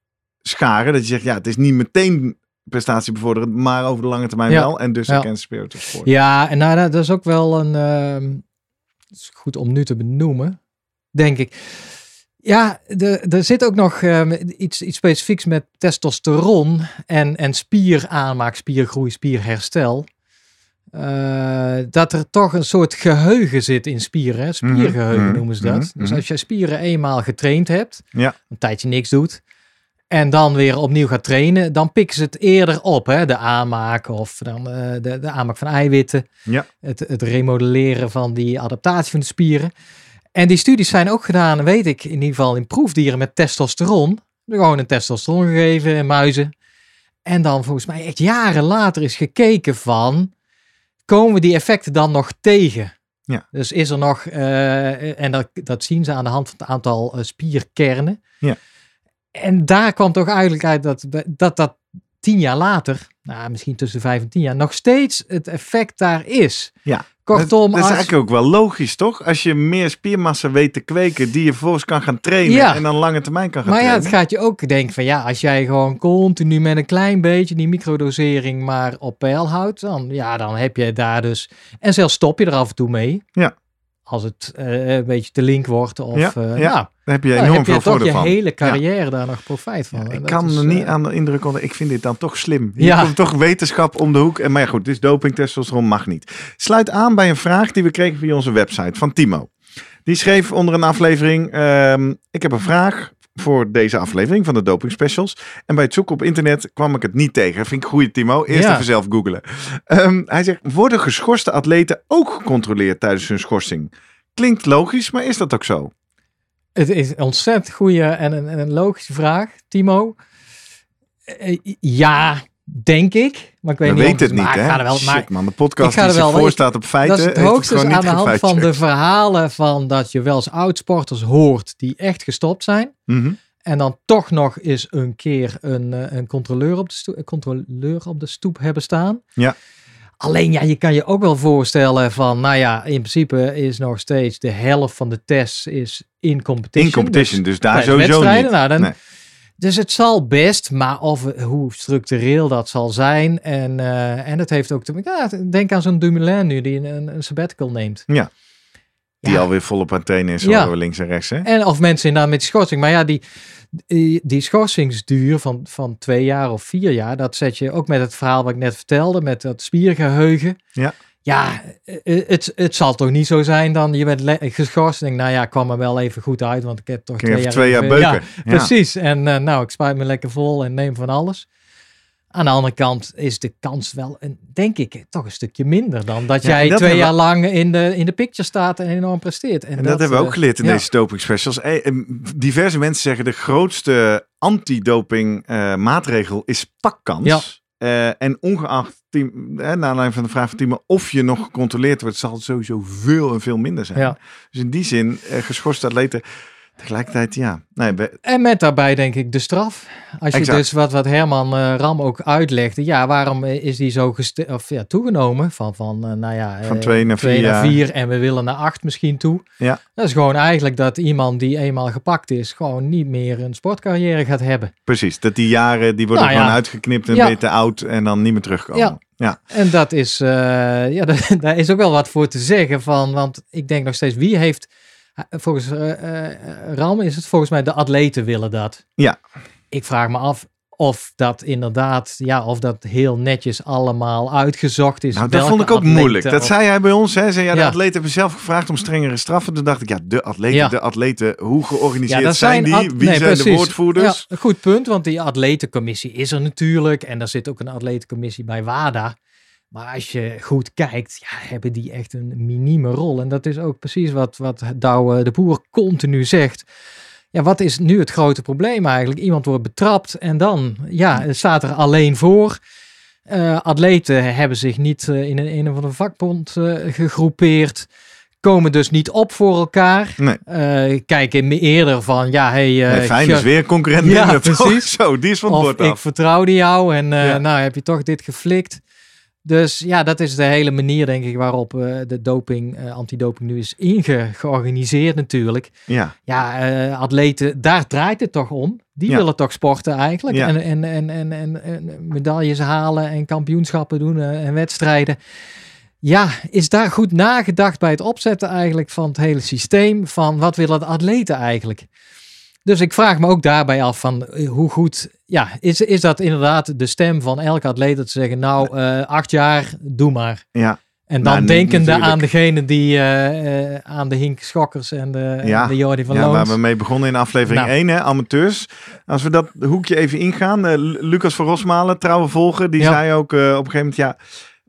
scharen. Dat je zegt, ja, het is niet meteen prestatiebevorderend, maar over de lange termijn Ja. wel. En dus against the spirit of sport. Ja, en nou, dat is ook wel een. ehm, is goed om nu te benoemen, denk ik. Ja, de, er zit ook nog ehm, iets, iets specifieks met testosteron en, en spieraanmaak, spiergroei, spierherstel. Eh, dat er toch een soort geheugen zit in spieren. Hè? Spiergeheugen Mhm, noemen ze dat. mhm, Dus mhm. als je spieren eenmaal getraind hebt, Ja. een tijdje niks doet, en dan weer opnieuw gaat trainen, dan pikken ze het eerder op. Hè? De aanmaak of dan, eh, de, de aanmaak van eiwitten. Ja. Het, het remodelleren van die adaptatie van de spieren. En die studies zijn ook gedaan, weet ik, in ieder geval in proefdieren met testosteron. Gewoon een testosteron gegeven in muizen. En dan volgens mij echt jaren later is gekeken van, komen we die effecten dan nog tegen? Ja. Dus is er nog, eh, en dat, dat zien ze aan de hand van het aantal eh, spierkernen. Ja. En daar kwam toch eigenlijk uit dat dat, dat tien jaar later, nou, misschien tussen vijf en tien jaar, nog steeds het effect daar is. Ja. Kortom, dat, is als- eigenlijk ook wel logisch, toch? Als je meer spiermassa weet te kweken, die je vervolgens kan gaan trainen Ja. en dan lange termijn kan gaan maar ja, het trainen. gaat je ook denken van ja, als jij gewoon continu met een klein beetje die microdosering maar op peil houdt, dan, ja, dan heb je daar dus. En zelfs stop je er af en toe mee. Ja. Als het eh, een beetje te link wordt. Of, Ja, eh, ja, nou, Daar heb je dan enorm heb je veel toch voordeel je van. hele carrière daar nog profijt van. Ja, ik kan is, er niet eh, aan de indruk onder. Ik vind dit dan toch slim. Hier Ja. komt toch wetenschap om de hoek. En maar ja, goed, dus doping, testosteron mag niet. Sluit aan bij een vraag die we kregen via onze website van Timo. Die schreef onder een aflevering: ehm, Ik heb een vraag voor deze aflevering van de doping specials. En bij het zoeken op internet kwam ik het niet tegen. Vind ik goed, Timo. Eerst Ja. even zelf googlen. Ehm, hij zegt: Worden geschorste atleten ook gecontroleerd tijdens hun schorsing? Klinkt logisch, maar is dat ook zo? Het is een ontzettend goede en een, en een logische vraag, Timo. Eh, ja, denk ik. Maar ik weet We niet weten het niet, maar ik hè? ga er wel, maar Shit, man. De podcast ik ga er wel- voor ik- staat op feiten. dat is het hoogste gewoon aan niet de hand van de verhalen van dat je wel eens oudsporters hoort die echt gestopt zijn. Mhm. En dan toch nog eens een keer een, eh, een, controleur, op de stoep, een controleur op de stoep hebben staan. Ja. Alleen ja, je kan je ook wel voorstellen van, nou ja, in principe is nog steeds de helft van de tests is in competition. In competition, dus daar tijdens sowieso niet. Nou, dan, Nee. Dus het zal best, maar of, hoe structureel dat zal zijn. En, eh, en het heeft ook te ja, denk aan zo'n Dumoulin nu, die een, een sabbatical neemt. Ja. Die Ja. alweer volop aan het trainen is, Ja. links en rechts. Hè? En of mensen inderdaad met die schorsing. Maar ja, die, die, die schorsingsduur van, van twee jaar of vier jaar, dat zet je ook met het verhaal wat ik net vertelde, met dat spiergeheugen. Ja. Ja, eh, het, het zal toch niet zo zijn dan je bent geschorst en denk, nou ja, kwam er wel even goed uit, want ik heb toch twee jaar, twee jaar beuken. Ja, Precies. En eh, nou, ik spuit me lekker vol en neem van alles. Aan de andere kant is de kans wel, een, denk ik, toch een stukje minder dan dat Ja, jij dat twee jaar lang in de, in de picture staat en enorm presteert. En, En dat, hebben we ook eh, geleerd in ja. deze doping specials. Eh, eh, diverse mensen zeggen de grootste antidoping maatregel is pakkans. Ja. En ongeacht, team, eh, naar aanleiding van de vraag van Timo, of je nog gecontroleerd wordt, zal het sowieso veel en veel minder zijn. Dus in die zin, eh, geschorste atleten, tegelijkertijd, ja. Nee, we- En met daarbij denk ik de straf. Als je Exact. dus wat, wat Herman eh, Ram ook uitlegde. Ja, waarom eh, is die zo of, ja, toegenomen? Van, van eh, nou ja, Van twee naar twee vier naar jaar. vier en we willen naar acht misschien toe. Ja. Dat is gewoon eigenlijk dat iemand die eenmaal gepakt is, gewoon niet meer een sportcarrière gaat hebben. precies. Dat die jaren, die worden Nou ja. gewoon uitgeknipt en Ja. te oud en dan niet meer terugkomen. Ja. ja. En dat is, *laughs* ja, daar is ook wel wat voor te zeggen van, want ik denk nog steeds, wie heeft, volgens eh, eh, Ram is het volgens mij de atleten willen dat. Ja. Ik vraag me af of dat inderdaad, ja, of dat heel netjes allemaal uitgezocht is. Nou, dat vond ik ook atleten moeilijk. Dat of- zei hij bij ons. Hè. Zei, ja, de Ja. atleten hebben zelf gevraagd om strengere straffen. Toen dacht ik, ja, de atleten, Ja. de atleten, hoe georganiseerd zijn die? Wie nee, zijn de woordvoerders? Goed punt, want die atletencommissie is er natuurlijk. En er zit ook een atletencommissie bij WADA. Maar als je goed kijkt, ja, hebben die echt een minieme rol. En dat is ook precies wat, wat Douwe de Boer continu zegt. Ja, wat is nu het grote probleem eigenlijk? Iemand wordt betrapt en dan ja, het staat er alleen voor. Eh, atleten hebben zich niet eh, in een, een of andere vakbond eh, gegroepeerd. Komen dus niet op voor elkaar. Nee. Kijken eerder van, ja, hey, Nee, fijn, dus weer concurrent Ja, precies. *laughs* Zo, die is van het bord ik af. vertrouwde jou en Ja. nou heb je toch dit geflikt. Dus ja, dat is de hele manier, denk ik, waarop eh, de doping, eh, antidoping nu is inge georganiseerd natuurlijk. Ja, Ja, eh, atleten, daar draait het toch om. Die Ja. willen toch sporten eigenlijk. Ja. En, en, en, en, en, en medailles halen en kampioenschappen doen en wedstrijden. Ja, is daar goed nagedacht bij het opzetten eigenlijk van het hele systeem van wat willen de atleten eigenlijk? Dus ik vraag me ook daarbij af van eh, hoe goed, ja, is, is dat inderdaad de stem van elke atleet dat ze zeggen, nou, eh, acht jaar, doe maar. ja. En Nou, dan niet denkende natuurlijk. aan degene die, eh, aan de Hink Schokkers en de, Ja. en de Jordi van ja waar we mee begonnen in aflevering Nou. 1, hè, amateurs. Als we dat hoekje even ingaan. Lu- Lucas van Rosmalen, trouwe volger, die Ja. zei ook op een gegeven moment, ja,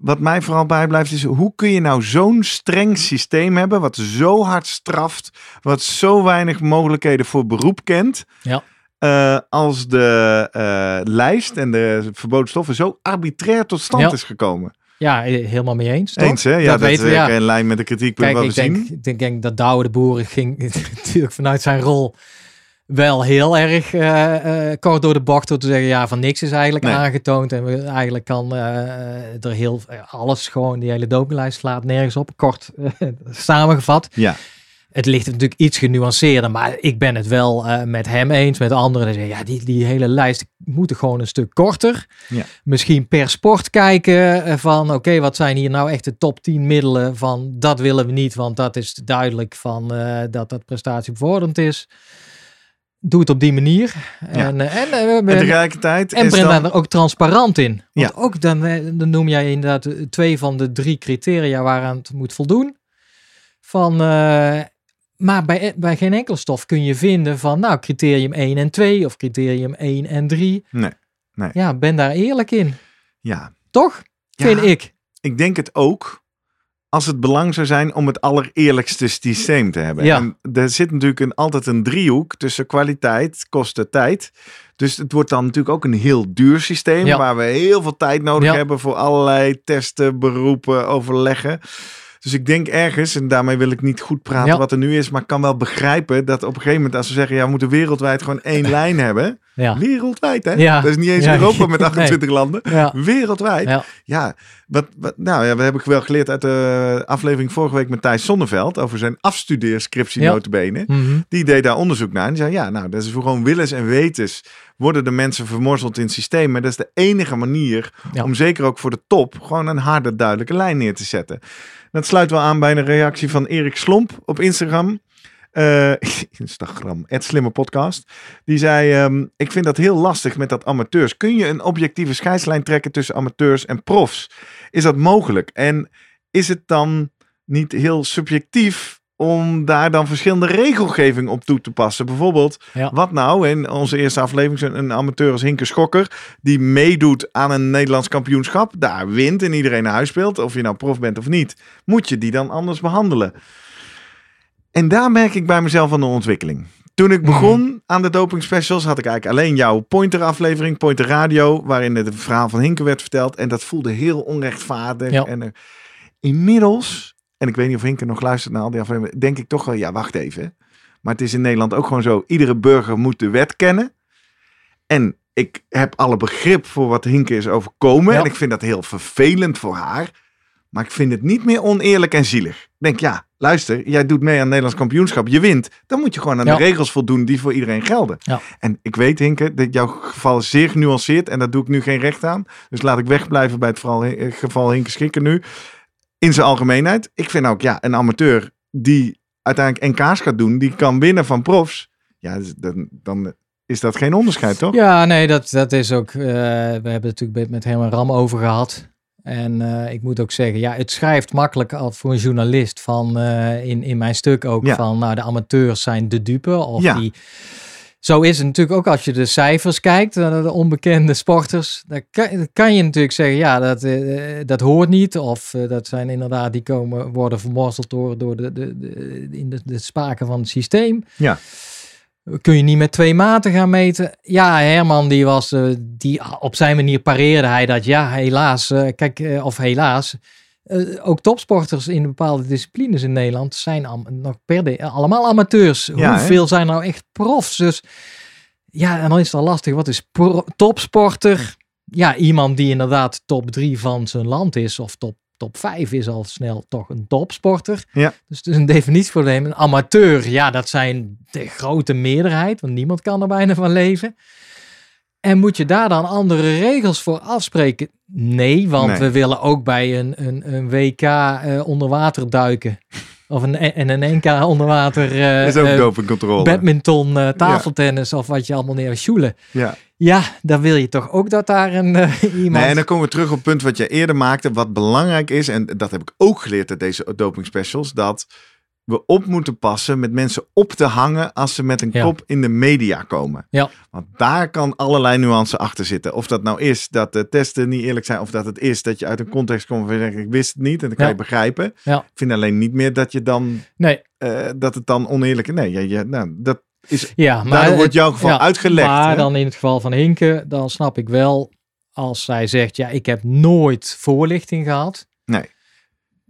wat mij vooral bijblijft is, hoe kun je nou zo'n streng systeem hebben, wat zo hard straft, wat zo weinig mogelijkheden voor beroep kent, Ja. eh, als de eh, lijst en de verboden stoffen zo arbitrair tot stand Ja. is gekomen. Ja, helemaal mee eens. Toch? Eens hè? Ja, dat, weten we, is ja. in lijn met de kritiekpunt Kijk, wat we ik denk, zien. ik denk, denk dat Douwe de Boeren ging *laughs* natuurlijk vanuit zijn rol wel heel erg eh, eh, kort door de bocht door te zeggen, ja, van niks is eigenlijk Nee. aangetoond en we, eigenlijk kan eh, er heel alles gewoon, die hele dopinglijst slaat nergens op, kort *laughs* samengevat. Ja. Het ligt natuurlijk iets genuanceerder, maar ik ben het wel met hem eens, met anderen. Die zeggen, ja, die, die hele lijst moet gewoon een stuk korter. Ja. Misschien per sport kijken van, oké, wat zijn hier nou echt de top 10 middelen van, dat willen we niet, want dat is duidelijk van dat dat prestatiebevorderend is. Doe het op die manier. En, eh, en, eh, En ben- tegelijkertijd en breng dan... daar ook transparant in. Want Ja. ook dan, eh, dan noem jij inderdaad twee van de drie criteria waaraan het moet voldoen. Van, maar bij, bij geen enkel stof kun je vinden van, nou, criterium 1 en 2 of criterium 1 en 3. Nee, nee. Ja, ben daar eerlijk in. Ja, Toch? Ja. Vind ik. ik denk het ook als het belang zou zijn om het allereerlijkste systeem te hebben. Ja. En er zit natuurlijk een, altijd een driehoek tussen kwaliteit, kosten, tijd. Dus het wordt dan natuurlijk ook een heel duur systeem Ja. waar we heel veel tijd nodig Ja. hebben voor allerlei testen, beroepen, overleggen. Dus ik denk ergens, en daarmee wil ik niet goed praten Ja. wat er nu is, maar ik kan wel begrijpen dat op een gegeven moment als we zeggen, ja, we moeten wereldwijd gewoon één *laughs* lijn hebben. Ja. Wereldwijd, hè? Ja. Dat is niet eens. Europa *laughs* met Nee. 28 landen. Wereldwijd. Ja. Wat, wat, nou ja, we hebben wel geleerd uit de aflevering vorige week met Thijs Zonneveld over zijn afstudeerscriptie Ja. notabene. Mhm. Die deed daar onderzoek naar en die zei, ja, nou, dat is voor gewoon willens en wetens worden de mensen vermorzeld in het systeem. Maar dat is de enige manier om zeker ook voor de top gewoon een harde, duidelijke lijn neer te zetten. Dat sluit wel aan bij een reactie van Erik Slomp op Instagram. Eh, *laughs* Instagram, het slimme podcast. Die zei, ehm, ik vind dat heel lastig met dat amateurs. Kun je een objectieve scheidslijn trekken tussen amateurs en profs? Is dat mogelijk? En is het dan niet heel subjectief om daar dan verschillende regelgeving op toe te passen? Bijvoorbeeld, Ja. wat nou in onze eerste aflevering, een- een amateur als Hinke Schokker, die meedoet aan een Nederlands kampioenschap, daar wint en iedereen naar huis speelt, of je nou prof bent of niet, moet je die dan anders behandelen? En daar merk ik bij mezelf aan de ontwikkeling. Toen ik begon aan de doping specials, had ik eigenlijk alleen jouw Pointer aflevering, Pointer Radio, waarin het verhaal van Hinke werd verteld. En dat voelde heel onrechtvaardig. Ja. En inmiddels, en ik weet niet of Hinke nog luistert naar al die afleveringen, denk ik toch wel, ja, wacht even. Maar het is in Nederland ook gewoon zo, iedere burger moet de wet kennen. En ik heb alle begrip voor wat Hinke is overkomen. Ja. En ik vind dat heel vervelend voor haar. Maar ik vind het niet meer oneerlijk en zielig. Ik denk, ja, luister, jij doet mee aan het Nederlands kampioenschap. Je wint. Dan moet je gewoon aan Ja. de regels voldoen die voor iedereen gelden. Ja. En ik weet, Hinke, dat jouw geval is zeer genuanceerd. En daar doe ik nu geen recht aan. Dus laat ik wegblijven bij het vooral, eh, geval Hinke Schikker nu. In zijn algemeenheid. Ik vind ook, ja, een amateur die uiteindelijk NK's gaat doen. Die kan winnen van profs. Ja, dus dan, dan is dat geen onderscheid, toch? Ja, nee, dat, dat is ook. eh, we hebben het natuurlijk met Herman Ram over gehad. En eh, ik moet ook zeggen, ja, het schrijft makkelijk al voor een journalist van eh, in, in mijn stuk ook Ja. van, nou, de amateurs zijn de dupe. Of Ja. die. Zo is het natuurlijk ook als je de cijfers kijkt, naar de onbekende sporters. Dan kan, dan kan je natuurlijk zeggen, ja, dat, eh, dat hoort niet. Of eh, dat zijn inderdaad, die komen, worden vermorzeld door, door de, de, de, in de, de spaken van het systeem. Ja. Kun je niet met twee maten gaan meten? Ja, Herman die was, eh, die op zijn manier pareerde hij dat. Ja, helaas, eh, kijk, eh, of helaas. Eh, ook topsporters in bepaalde disciplines in Nederland zijn am- nog per de, allemaal amateurs. Ja, hè? Hoeveel zijn nou echt profs? Dus ja, en dan is het al lastig. Wat is pro- topsporter? Ja, iemand die inderdaad top drie van zijn land is of top, top vijf is al snel toch een topsporter. Ja. Dus het is een definitieprobleem. Een amateur, ja, dat zijn de grote meerderheid, want niemand kan er bijna van leven. En moet je daar dan andere regels voor afspreken? Nee, want Nee. we willen ook bij een, een, een WK eh, onder water duiken. Of een, en een NK onder water eh, *laughs* is ook eh, dopingcontrole. badminton, eh, tafeltennis of wat je allemaal neer sjoelen. ja. Ja, dan wil je toch ook dat daar een eh, *laughs* iemand... Nee, en dan komen we terug op het punt wat je eerder maakte. Wat belangrijk is, en dat heb ik ook geleerd uit deze doping specials, dat we op moeten passen met mensen op te hangen als ze met een Ja. kop in de media komen. Ja. Want daar kan allerlei nuance achter zitten. Of dat nou is dat de testen niet eerlijk zijn, of dat het is dat je uit een context komt van ik wist het niet en dan kan Ja. je begrijpen. Ik vind alleen niet meer dat je dan Nee, eh, dat het dan oneerlijk is. Nee, je, je, nou, dat is. ja, maar... Daardoor wordt het- jouw geval uitgelegd. Maar hè? dan in het geval van Hinke, dan snap ik wel als zij zegt, ja, ik heb nooit voorlichting gehad. Nee.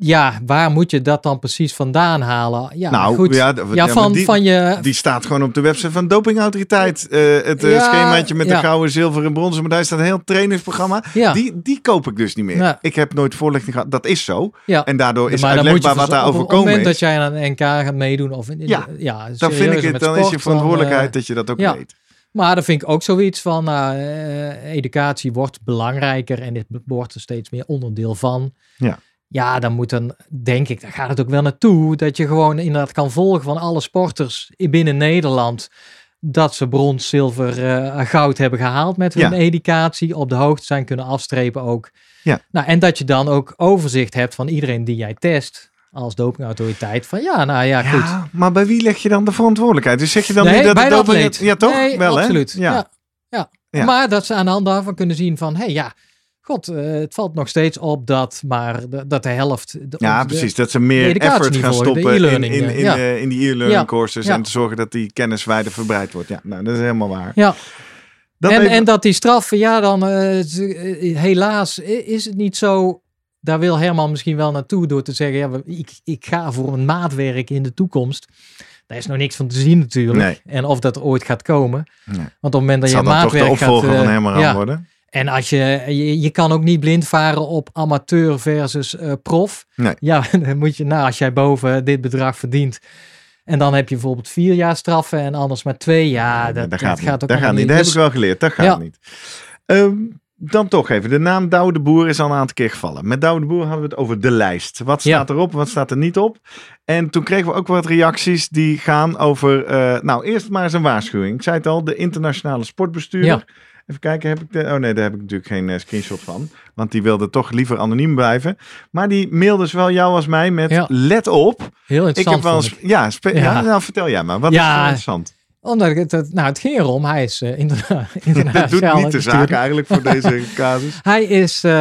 Ja, waar moet je dat dan precies vandaan halen? Ja, nou, goed. ja, maar van, die, van je... Die staat gewoon op de website van dopingautoriteit. Eh, het eh, Ja, schemaatje met de gouden, zilveren en bronzen medaille staat een heel trainingsprogramma. Die, die koop ik dus niet meer. Ik heb nooit voorlichting gehad. Dat is zo. En daardoor is maar uitlegbaar wat daar vers- op, op het overkomen moment is. dat jij aan een NK gaat meedoen of in, Ja, ja dan vind ik het, dan is je verantwoordelijkheid eh, dat je dat ook weet. Maar dan vind ik ook zoiets van, nou, educatie wordt belangrijker en dit wordt er steeds meer onderdeel van. Ja. Ja, dan moet dan, denk ik, daar gaat het ook wel naartoe, dat je gewoon inderdaad kan volgen van alle sporters binnen Nederland, dat ze brons, zilver, eh, goud hebben gehaald met hun Ja. educatie, op de hoogte zijn kunnen afstrepen ook. Ja. Nou, en dat je dan ook overzicht hebt van iedereen die jij test als dopingautoriteit, van ja, nou ja, goed. Ja, maar bij wie leg je dan de verantwoordelijkheid? Dus zeg je dan nee, niet dat bij de doping... Ja, toch? Nee, wel, hè? absoluut. Ja. Ja. Ja. Ja. Maar dat ze aan de hand daarvan kunnen zien van, hé hey, ja, god, eh, het valt nog steeds op dat maar de, dat de helft... De, Ja, de- precies. Dat ze meer effort gaan de stoppen in, in, eh, in, ja. eh, in die e-learning Ja. courses. Ja. En te zorgen dat die kennis wijder verbreid wordt. Ja, nou, dat is helemaal waar. Ja, Dat en, even- en dat die straffen, ja, dan eh, helaas is het niet zo... Daar wil Herman misschien wel naartoe door te zeggen, ja, ik, ik ga voor een maatwerk in de toekomst. Daar is nog niks van te zien natuurlijk. Nee. En of dat ooit gaat komen. Nee. Want op het moment dat zal je toch de maatwerk gaat... opvolger van eh, Herman ja, worden? En als je, je, je kan ook niet blind varen op amateur versus eh, prof. Nee. Ja, *laughs* dan moet je, nou, als jij boven dit bedrag verdient. En dan heb je bijvoorbeeld vier jaar straffen en anders maar twee jaar. Dat, dat dat gaat, gaat ook Dat gaat niet. Dat heb ik wel geleerd. Dat gaat Ja. niet. Ehm, dan toch even. De naam Douwe de Boer is al een aantal keer gevallen. Met Douwe de Boer hadden we het over de lijst. Wat Ja. staat erop, wat staat er niet op? En toen kregen we ook wat reacties die gaan over... eh, nou, eerst maar eens een waarschuwing. Ik zei het al, de internationale sportbestuurder. Ja. Even kijken, heb ik de... Oh nee, daar heb ik natuurlijk geen eh, screenshot van. Want die wilde toch liever anoniem blijven. Maar die mailde zowel jou als mij met... Ja. Let op, Heel ik interessant. heb wel eens... ik. Ja, spe- ja. Ja. nou vertel jij maar. Wat Ja. is interessant? Omdat het, het- nou, het ging erom, hij is uh, interna *laughs* Dat internationaal doet niet de zaak eigenlijk voor deze *laughs* casus. Hij, is, eh,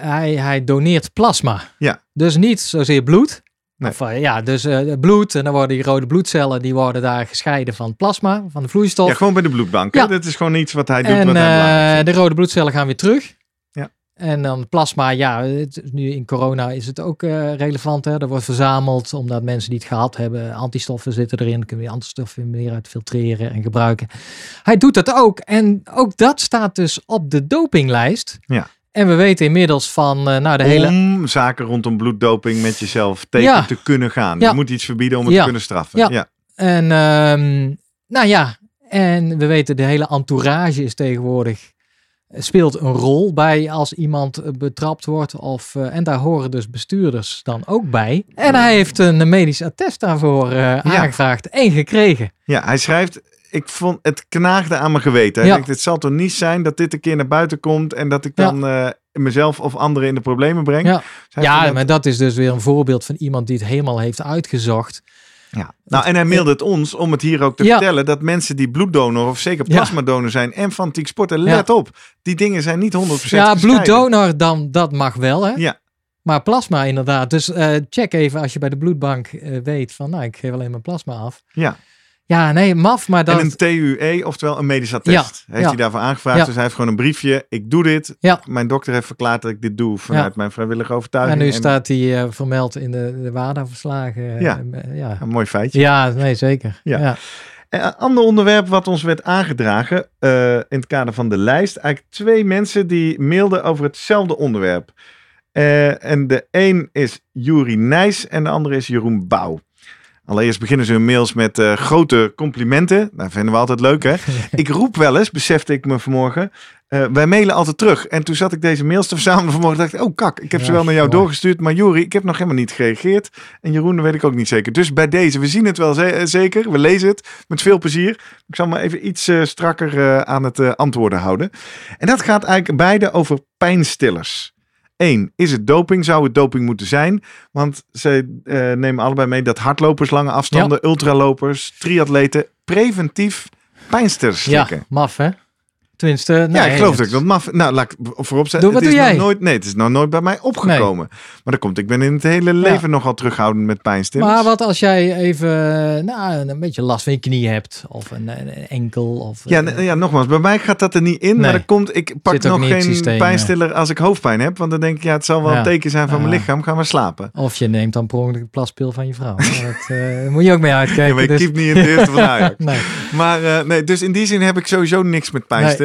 hij, hij doneert plasma. Ja. Dus niet zozeer bloed. Nee. Of, eh, ja, dus eh, bloed. En dan worden die rode bloedcellen, die worden daar gescheiden van plasma, van de vloeistof. Ja, gewoon bij de bloedbank. Ja. Dat is gewoon iets wat hij doet. En wat hij belangrijk eh, de rode bloedcellen gaan weer terug. Ja. En dan plasma, ja, het, nu in corona is het ook relevant. Hè? Er wordt verzameld omdat mensen die het gehad hebben, antistoffen zitten erin, kunnen we antistoffen meer uit filtreren en gebruiken. Hij doet dat ook. En ook dat staat dus op de dopinglijst. Ja. En we weten inmiddels van, eh, nou de hele... Om zaken rondom bloeddoping met jezelf tegen Ja. te kunnen gaan. Ja. Je moet iets verbieden om het Ja. te kunnen straffen. Ja. Ja. En ehm, nou ja, en we weten de hele entourage is tegenwoordig speelt een rol bij als iemand eh, betrapt wordt. Of, eh, en daar horen dus bestuurders dan ook bij. En hij heeft een medisch attest daarvoor eh, aangevraagd en gekregen. Ja, hij schrijft... ik vond het knaagde aan mijn geweten. Ik Ja. denk, het zal toch niet zijn dat dit een keer naar buiten komt en dat ik Ja. dan eh, mezelf of anderen in de problemen breng. Ja. Zij Ja, dat- maar dat is dus weer een voorbeeld van iemand die het helemaal heeft uitgezocht. ja. Nou, en hij mailde het ons om het hier ook te Ja. vertellen dat mensen die bloeddonor of zeker plasmadonor zijn en fanatiek sporten, let op. Die dingen zijn niet 100% Ja, bloeddonor, dan, dat mag wel, hè? Ja. Maar plasma inderdaad. Dus eh, check even als je bij de bloedbank eh, weet van, nou, ik geef alleen mijn plasma af. Ja. Ja, nee, maf, maar dat... En een TUE, oftewel een medisch attest. Ja, Heeft ja. hij daarvoor aangevraagd. Ja. Dus hij heeft gewoon een briefje. Ik doe dit. Mijn dokter heeft verklaard dat ik dit doe vanuit mijn vrijwillige overtuiging. en nu En- staat hij eh, vermeld in de, de WADA-verslagen. Ja. Eh, ja. Een mooi feitje. ja, nee, zeker. Ja. En Een ander onderwerp wat ons werd aangedragen eh, in het kader van de lijst. Eigenlijk twee mensen die mailden over hetzelfde onderwerp. Eh, en de een is Juri Nijs en de andere is Jeroen Bouw. Allereerst beginnen ze hun mails met eh, grote complimenten. Dat vinden we altijd leuk, hè? *laughs* ik roep wel eens, besefte ik me vanmorgen. eh, wij mailen altijd terug. En toen zat ik deze mails te verzamelen vanmorgen. dacht ik, oh kak, ik heb ze wel naar jou mooi. doorgestuurd. Maar Juri, ik heb nog helemaal niet gereageerd. En Jeroen, dat weet ik ook niet zeker. Dus bij deze, we zien het wel eh, zeker. We lezen het met veel plezier. Ik zal me even iets strakker aan het antwoorden houden. En dat gaat eigenlijk beide over pijnstillers. Eén, is het doping? Zou het doping moeten zijn? Want ze eh, nemen allebei mee dat hardlopers, lange afstanden, ultralopers, triatleten preventief pijnstillers ja, slikken. maf, hè? Tenminste, Ja, nee, ik geloof dat ik dat maf. Nou, laat ik voorop zetten. Doe, wat het is doe nog jij? Nooit, nee, het is nog nooit bij mij opgekomen. Maar dat komt. Ik ben in het hele leven nogal terughoudend met pijnstillers. Maar wat als jij even nou, een beetje last van je knie hebt? Of een, een enkel? Of, Ja, eh, ja, nogmaals, bij mij gaat dat er niet in. Maar dat komt, ik pak nog geen systeem, pijnstiller als ik hoofdpijn heb. Want dan denk ik, ja, het zal wel Ja. een teken zijn van mijn lichaam. Ga maar slapen. Of je neemt dan per ongeluk de plaspil van je vrouw. *laughs* Dat eh, moet je ook mee uitkijken. Ja, maar ik dus- niet in de eerste van *laughs* Ajax. nee. Maar eh, nee, dus in die zin heb ik sowieso niks met pijnstillers.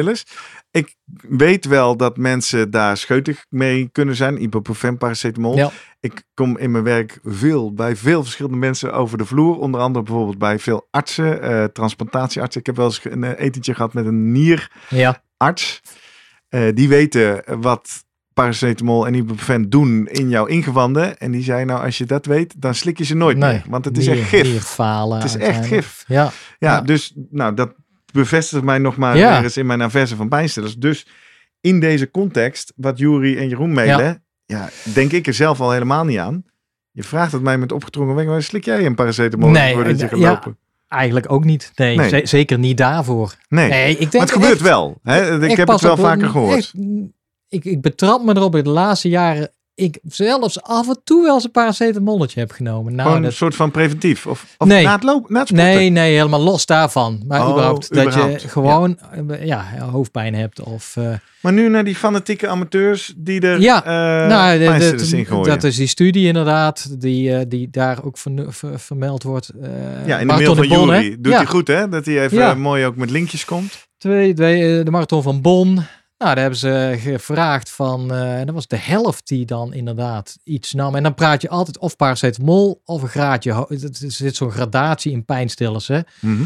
Ik weet wel dat mensen daar scheutig mee kunnen zijn. Ibuprofen, paracetamol. Ja. Ik kom in mijn werk veel bij veel verschillende mensen over de vloer. Onder andere bijvoorbeeld bij veel artsen, eh, transplantatieartsen. Ik heb wel eens een eh, etentje gehad met een nierarts. Ja, Eh, die weten wat paracetamol en ibuprofen doen in jouw ingewanden. En die zei nou, als je dat weet, dan slik je ze nooit nee. meer. Want het is echt gif. nierfalen Het is echt gif. Ja, Ja, Ja. dus nou, dat bevestigt mij nog maar Ja. weer eens in mijn averse van pijnstillers. Dus in deze context, wat Jury en Jeroen mailen, ja. denk ik er zelf al helemaal niet aan. Je vraagt het mij met opgedrongen wenk, maar slik jij een paracetamol Nee, voordat je eh, gaat ja. lopen? eigenlijk ook niet. Nee, Nee. ze- zeker niet daarvoor. Nee, Nee, ik denk maar het gebeurt echt- wel. Hè? Ik heb het wel op- vaker gehoord. echt, ik, ik betrap me erop in de laatste jaren. Ik zelfs af en toe wel eens een paracetamolletje heb genomen. Nou, Gewoon dat, een soort van preventief. Of, of Nee. na het lopen, na het nee, nee, helemaal los daarvan. Maar Oh, überhaupt dat überhaupt, je gewoon eh, ja. hoofdpijn hebt. Of, eh, Maar nu naar die fanatieke amateurs die er Ja, eh nou, de- in gooien. dat is die studie inderdaad, die, die daar ook ver- ver- vermeld wordt. ja, in de Marathon mail van? Jury. Doet ja. hij goed, hè? Dat hij even mooi ook met linkjes komt. Twee, twee, de marathon van Bonn. Nou, daar hebben ze gevraagd van, eh dat was de helft die dan inderdaad iets nam. En dan praat je altijd of paracetamol of een graadje. Er zit zo'n gradatie in pijnstillers. Hè? Mhm.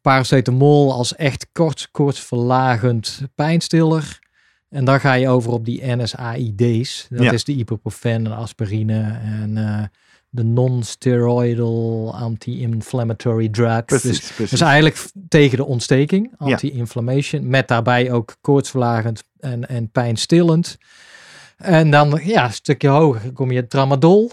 Paracetamol als echt kort, koortsverlagend pijnstiller. En dan ga je over op die NSAID's. Dat Ja. is de ibuprofen en aspirine en eh, de non-steroidal anti-inflammatory drugs. Precies, Dus precies. dus eigenlijk tegen de ontsteking, anti-inflammation, met daarbij ook koortsverlagend en, en pijnstillend. En dan ja, een stukje hoger kom je tramadol.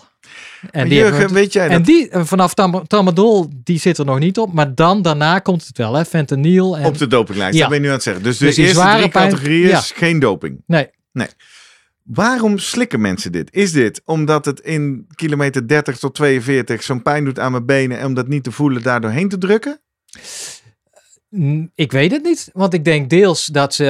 En die, Jurgen, weet jij en dat die eh, vanaf tam- tramadol, die zit er nog niet op, maar dan daarna komt het wel, hè? Fentanyl en op de dopinglijst? Ja. Dat ben je nu aan het zeggen. Dus de Dus eerste drie pijn- categorieën ja. is geen doping. nee, Waarom slikken mensen dit? Is dit omdat het in kilometer 30 tot 42 zo'n pijn doet aan mijn benen en om dat niet te voelen daardoor heen te drukken? Ik weet het niet, want ik denk deels dat ze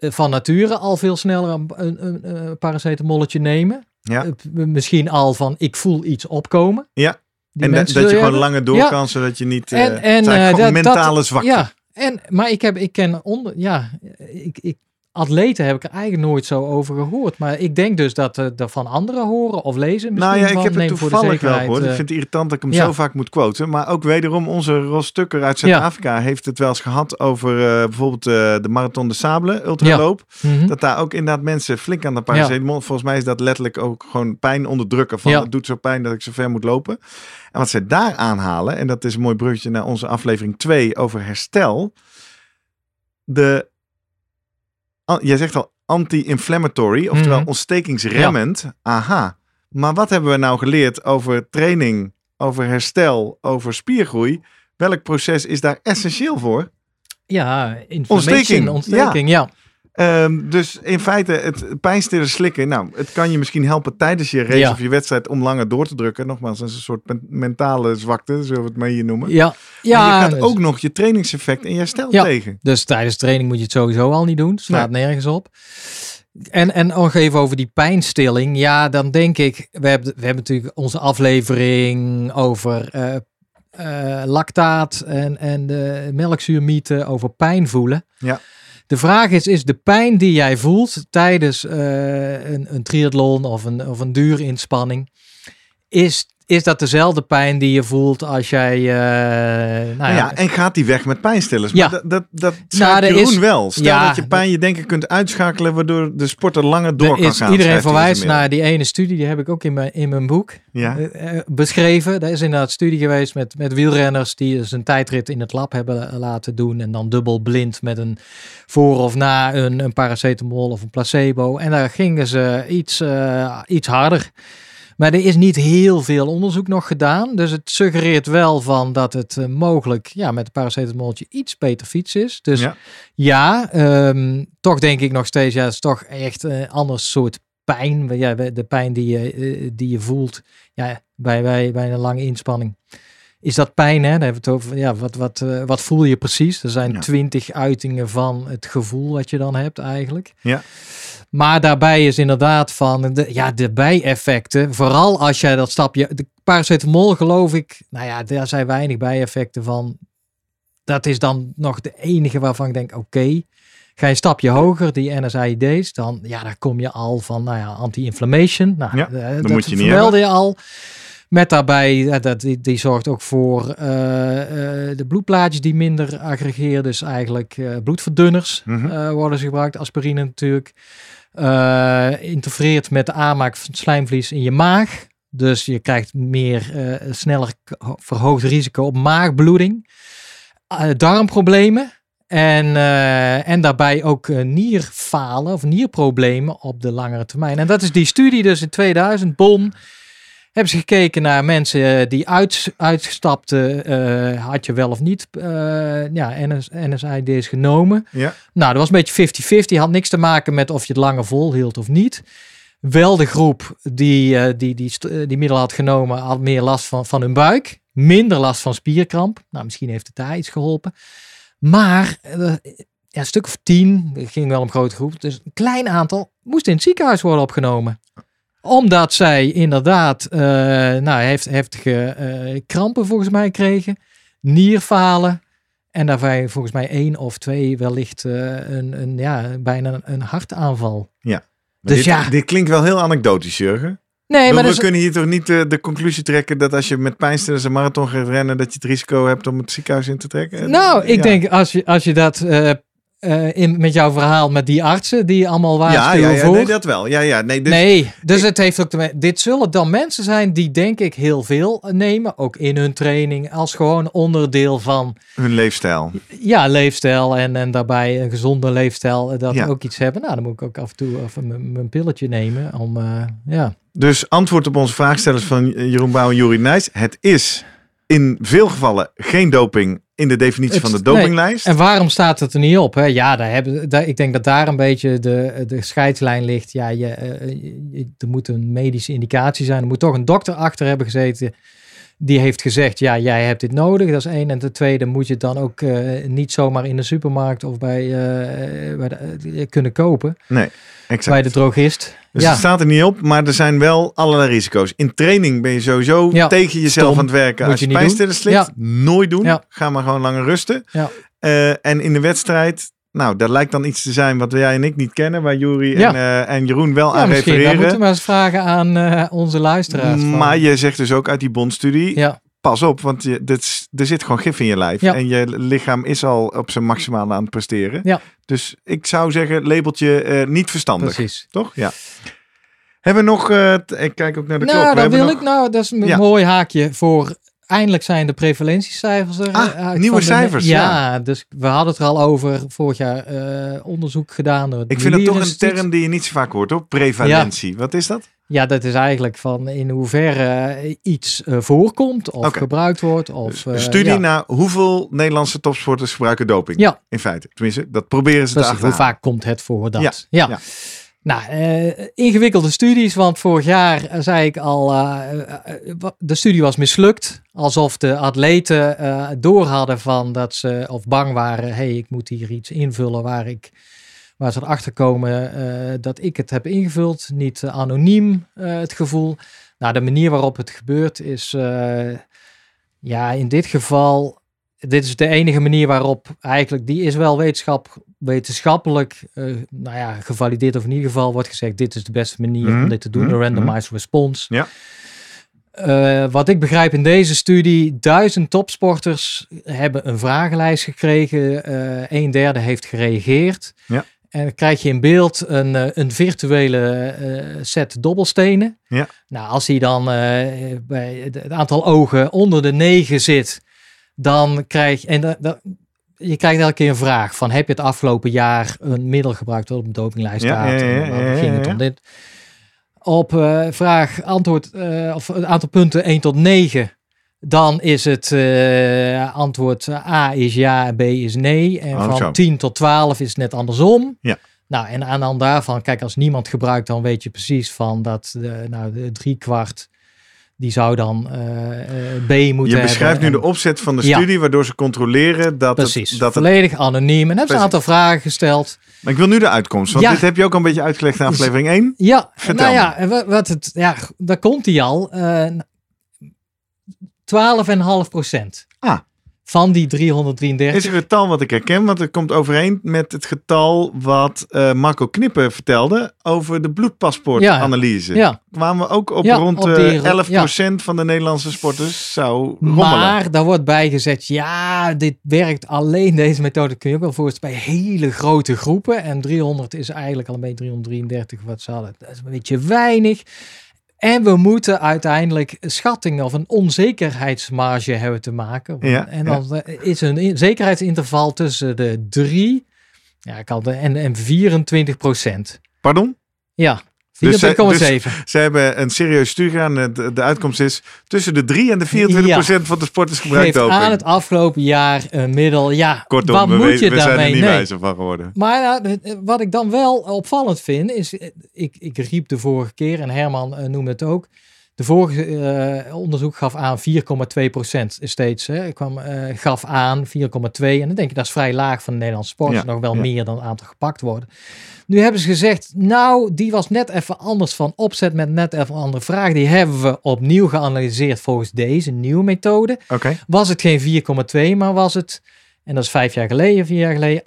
eh, van nature al veel sneller een, een, een, paracetamolletje nemen. Ja. Eh, Misschien al van ik voel iets opkomen. Ja. En dat, je gewoon langer door Ja. kan, zodat je niet... En, en eh, gewoon dat- mentale zwakte. Ja, en, maar ik, heb, ik ken onder, ja, ik, ik, atleten heb ik er eigenlijk nooit zo over gehoord. Maar ik denk dus dat uh, er van anderen horen of lezen. Misschien nou ja, ik heb het toevallig wel gehoord. Ik eh, vind het irritant dat ik hem ja. zo vaak moet quoten. Maar ook wederom, onze Ros Tukker uit Zuid-Afrika heeft het wel eens gehad over eh, bijvoorbeeld eh, de Marathon de Sable, ultraloop. mhm. Dat daar ook inderdaad mensen flink aan de paracetamol. Volgens mij is dat letterlijk ook gewoon pijn onderdrukken. Van het doet zo pijn dat ik zo ver moet lopen. En wat ze daar aanhalen, en dat is een mooi bruggetje naar onze aflevering 2 over herstel. De, jij zegt al anti-inflammatory, oftewel Mhm. ontstekingsremmend. Aha. Maar wat hebben we nou geleerd over training, over herstel, over spiergroei? Welk proces is daar essentieel voor? Ja, Ontsteking, ontsteking. Ontsteking, ja. Ehm, dus in feite, het pijnstiller slikken. Nou, het kan je misschien helpen tijdens je race Ja. of je wedstrijd om langer door te drukken. Nogmaals, dat is een soort men- mentale zwakte, zullen we het maar hier noemen. Ja, Ja, ja. je gaat dus- ook nog je trainingseffect en je herstel Ja. tegen. Dus tijdens training moet je het sowieso al niet doen. Staat nergens op. En, en nog even over die pijnstilling. Ja, dan denk ik, we hebben, we hebben natuurlijk onze aflevering over eh, lactaat en, en de melkzuurmieten over pijn voelen. Ja. De vraag is, is de pijn die jij voelt tijdens eh, een, een triathlon of een, of een duurinspanning, is, is dat dezelfde pijn die je voelt als jij, eh, nou Nou ja, ja, en gaat die weg met pijnstillers? Ja. Maar dat, dat, dat Nou, Jeroen is- wel. Stel ja, dat je pijn je denken kunt uitschakelen, waardoor de sporter langer door kan is, gaan. iedereen in verwijst naar die ene studie, die heb ik ook in mijn, in mijn boek Ja, eh, eh, beschreven. Daar is inderdaad studie geweest met, met wielrenners die dus een tijdrit in het lab hebben la- laten doen. En dan dubbel blind met een voor of na een, een paracetamol of een placebo. En daar gingen ze iets, iets harder. Maar er is niet heel veel onderzoek nog gedaan. Dus het suggereert wel van dat het eh, mogelijk ja, met een paracetamoltje iets beter fiets is. Dus Ja. ja, ehm, toch denk ik nog steeds, ja, het is toch echt een ander soort pijn. Ja, de pijn die je, eh, die je voelt ja, bij, bij, bij een lange inspanning. Is dat pijn, hè? Daar hebben we het over. Ja, wat, wat, eh, wat voel je precies? Er zijn Ja. twintig uitingen van het gevoel wat je dan hebt eigenlijk. Ja. Maar daarbij is inderdaad van de, ja, de bijeffecten. Vooral als jij dat stapje. De paracetamol geloof ik. Nou ja, daar zijn weinig bijeffecten van. Dat is dan nog de enige waarvan ik denk: oké. Ga je een stapje hoger, die NSAID's, dan ja, daar kom je al van, nou ja, anti-inflammation. Nou, Ja, eh, dat dat moet je niet je al. Met daarbij, eh, dat, die, die zorgt ook voor eh, eh, de bloedplaatjes die minder aggregeren. Dus eigenlijk eh, bloedverdunners Mhm. worden ze gebruikt. Aspirine natuurlijk. Interfereert met de aanmaak van slijmvlies in je maag. Dus je krijgt meer, sneller verhoogd risico op maagbloeding. Darmproblemen. En, en daarbij ook nierfalen of nierproblemen op de langere termijn. En dat is die studie dus in 2000, Bonn. Hebben ze gekeken naar mensen eh, die uit, uitstapten, eh, had je wel of niet eh ja, NS, NSAID's genomen. ja. Nou, dat was een beetje 50-50. Had niks te maken met of je het langer volhield of niet. Wel de groep die eh, die, die, die middel had genomen, had meer last van, van hun buik. Minder last van spierkramp. Nou, misschien heeft het daar iets geholpen. Maar ja, een stuk of tien, het ging wel om grote groep. Dus een klein aantal moest in het ziekenhuis worden opgenomen. Omdat zij inderdaad eh, nou, heeft, heftige eh, krampen volgens mij kregen. Nierfalen. En daarbij volgens mij één of twee wellicht eh, een, een, ja, bijna een, hartaanval. Maar Dus dit, ja. dit klinkt wel heel anekdotisch, Jurgen. Nee, maar we kunnen hier toch niet de conclusie trekken dat als je met pijnstillers een marathon gaat rennen, dat je het risico hebt om het ziekenhuis in te trekken? nou, ik Ja. denk als je, als je dat eh, in, met jouw verhaal met die artsen die allemaal Ja, waarschuwen ja, ja voor. nee, dat wel. Ja, ja, nee, dus, nee, dus het heeft ook te Dit zullen dan mensen zijn die denk ik heel veel nemen, ook in hun training, als gewoon onderdeel van hun leefstijl. ja, leefstijl en, en daarbij een gezonde leefstijl, eh, dat Ja. ook iets hebben. Nou, dan moet ik ook af en toe even mijn mijn pilletje nemen om, eh, ja. Dus antwoord op onze vraagstellers van Jeroen Bouw en Juri Nijs. Het is in veel gevallen geen doping in de definitie Het- van de nee. dopinglijst. En waarom staat het er niet op? Hè? Ja, daar hebben, daar, ik denk dat daar een beetje de, de scheidslijn ligt. Ja, je, eh, je- er moet een medische indicatie zijn. Er moet toch een dokter achter hebben gezeten. Die heeft gezegd, ja, jij hebt dit nodig. Dat is één. En ten tweede moet je het dan ook eh, niet zomaar in de supermarkt of bij, bij de, eh, kunnen kopen. Exact. Bij de drogist. Dus ja. het staat er niet op, maar er zijn wel allerlei risico's. In training ben je sowieso Ja, tegen jezelf aan het werken. Als je je niet pijnstillers slikt, Ja. nooit doen. Ga maar gewoon langer rusten. Ja. En in de wedstrijd nou, dat lijkt dan iets te zijn wat jij en ik niet kennen, waar Jury Ja. en, eh, en Jeroen wel Ja, aan misschien refereren. moeten we eens vragen aan eh, onze luisteraars. van- Maar je zegt dus ook uit die bondstudie, ja, pas op, want je, dit, er zit gewoon gif in je lijf. En je lichaam is al op zijn maximale aan het presteren. Ja. Dus ik zou zeggen, labeltje eh, niet verstandig. precies. Toch? Ja. Hebben we nog, ik kijk ook naar de klok. Nou, dan hebben wil nog- ik, nou, dat is een mooi haakje voor. Eindelijk zijn de prevalentiecijfers er. Ah, eh, uit nieuwe de- cijfers, Ja, dus we hadden het er al over. Vorig jaar eh, onderzoek gedaan. Door Ik vind dat toch een term die je niet zo vaak hoort, hoor. Prevalentie. Wat is dat? Ja, dat is eigenlijk van in hoeverre iets eh, voorkomt of gebruikt wordt. Of, studie ja, naar hoeveel Nederlandse topsporters gebruiken doping. Ja. In feite. Tenminste, dat proberen ze te Precies, hoe achterhalen. vaak komt het voor dat? Ja, Ja. Nou, eh, ingewikkelde studies, want vorig jaar eh, zei ik al, eh, de studie was mislukt. Alsof de atleten door hadden van dat ze, of bang waren, hey, ik moet hier iets invullen waar ik, waar ze erachter komen dat ik het heb ingevuld. Niet anoniem het gevoel. Nou, de manier waarop het gebeurt is, ja, in dit geval, dit is de enige manier waarop eigenlijk, die is wel wetenschap, wetenschappelijk, eh, nou ja, gevalideerd of in ieder geval wordt gezegd, dit is de beste manier Mhm, om dit te doen, mhm, de randomized response. Ja. Eh, wat ik begrijp in deze studie, duizend topsporters hebben een vragenlijst gekregen. eh een derde heeft gereageerd. Ja. En dan krijg je in beeld een, een virtuele set dobbelstenen. Ja. Nou, als die dan bij het, het aantal ogen onder de negen zit, dan krijg je... En da- da- je krijgt elke keer een vraag van heb je het afgelopen jaar een middel gebruikt dat op een dopinglijst staat? ja, ja, En ging het om dit. Op eh, vraag antwoord eh, of het aantal punten 1 tot 9. Dan is het eh, antwoord A is ja, B is nee. En Oh, van zo. 10 tot 12 is het net andersom. Ja. Nou, en aan de hand daarvan, kijk, als niemand gebruikt, dan weet je precies van dat de, nou, de drie kwart, die zou dan eh, eh, B moeten Je beschrijft nu de opzet van de Ja. studie, waardoor ze controleren dat Precies, het... Dat het volledig anoniem. En hebben ze een aantal vragen gesteld. maar ik wil nu de uitkomst, want Ja. dit heb je ook al een beetje uitgelegd in aflevering 1. Ja, Vertel nou ja, wat het, ja, daar komt hij al. eh 12,5 procent. Ah. Van die 333. is een getal wat ik herken, want het komt overeen met het getal wat eh, Marco Knippen vertelde over de bloedpaspoortanalyse. Ja, Kwamen we ook op Ja, rond op eh, die- 11% van de Nederlandse sporters zou rommelen. maar daar wordt bijgezet, ja, dit werkt alleen, deze methode kun je ook wel voorstellen, bij hele grote groepen. En 300 is eigenlijk al een beetje 333 wat ze hadden. Dat is een beetje weinig. En we moeten uiteindelijk schattingen of een onzekerheidsmarge hebben te maken. Ja, en dan eh, is een in- zekerheidsinterval tussen de 3 ja, de, en, en 24 procent. Pardon? Ja, Dus zij- 24,7. Ze hebben een serieus studie gedaan. De, de uitkomst is tussen de 3 en de 24% van de sporters gebruikt Geeft doping. aan het afgelopen jaar een middel. Ja, Kortom, wat we, moet je we zijn er daarmee? niet Nee. wijzer van geworden. Maar nou, eh, wat ik dan wel opvallend vind, is, eh, ik, ik riep de vorige keer, en Herman eh, noemde het ook, de vorige eh, onderzoek gaf aan 4,2 procent steeds. Hè. Ik kwam, eh, gaf aan 4,2 en dan denk je dat is vrij laag van de Nederlandse sport. Ja, nog wel ja. meer dan het aantal gepakt worden. Nu hebben ze gezegd, nou, die was net even anders van opzet met net even een andere vraag. Die hebben we opnieuw geanalyseerd volgens deze nieuwe methode. Oké. Was het geen 4,2, maar was het, en dat is vijf jaar geleden, vier jaar geleden,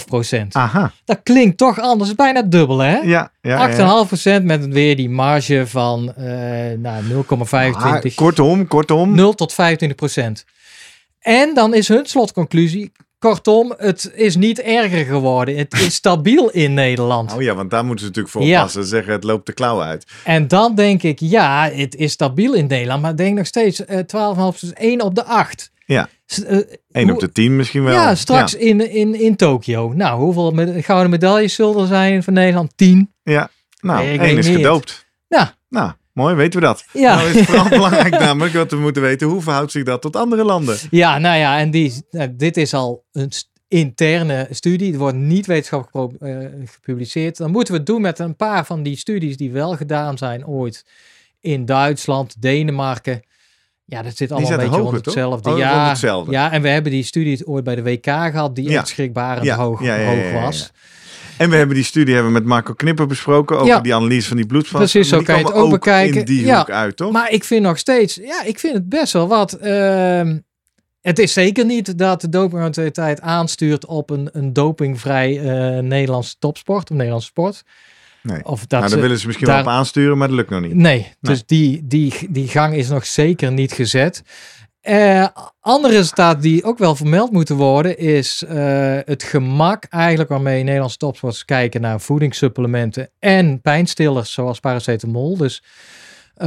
8,5 procent. Aha. Dat klinkt toch anders, is bijna dubbel hè? Ja, ja, 8,5 procent met weer die marge van eh nou, 0,25, Ah, kortom, kortom. 0 tot 25 procent. En dan is hun slotconclusie, kortom, het is niet erger geworden. Het is stabiel in Nederland. Oh ja, want daar moeten ze natuurlijk voor Ja. oppassen. Zeggen het loopt de klauw uit. En dan denk ik, ja, het is stabiel in Nederland, maar denk nog steeds eh 12,5 dus 1 op de 8. Ja. S- eh, 1 hoe- op de 10 misschien wel. Ja, straks In, in, in Tokio. Nou, hoeveel gouden medailles zullen er zijn van Nederland? 10. Ja. Nou, Nee, één is niet. gedoopt. Ja. Nou, mooi, weten we dat. Ja. Nou is het vooral *laughs* belangrijk namelijk dat we moeten weten hoe verhoudt zich dat tot andere landen. Ja, nou ja, en die, nou, dit is al een interne studie. Het wordt niet wetenschappelijk eh, gepubliceerd. Dan moeten we het doen met een paar van die studies die wel gedaan zijn ooit in Duitsland, Denemarken. Ja, dat zit allemaal een beetje hoger, hetzelfde. Oh, ja, hetzelfde. ja, en we hebben die studie ooit bij de WK gehad, die Ja. echt schrikbarend Ja, hoog, ja, ja, ja, hoog was. En we hebben die studie hebben we met Marco Knipper besproken over die analyse van die bloedvast. Precies, zo kan je het ook bekijken. in die Ja. hoek uit, toch? Maar ik vind nog steeds, ja, ik vind het best wel wat. Ehm, het is zeker niet dat de dopingautoriteit aanstuurt op een, een dopingvrij eh Nederlandse topsport, of Nederlandse sport. Nee. Of dat nou, daar willen ze misschien daar- wel op aansturen, maar dat lukt nog niet. Nee, dus die, die, die gang is nog zeker niet gezet. Eh andere resultaten die ook wel vermeld moeten worden, is eh, het gemak eigenlijk waarmee Nederlandse topsporters kijken naar voedingssupplementen en pijnstillers zoals paracetamol. Dus eh,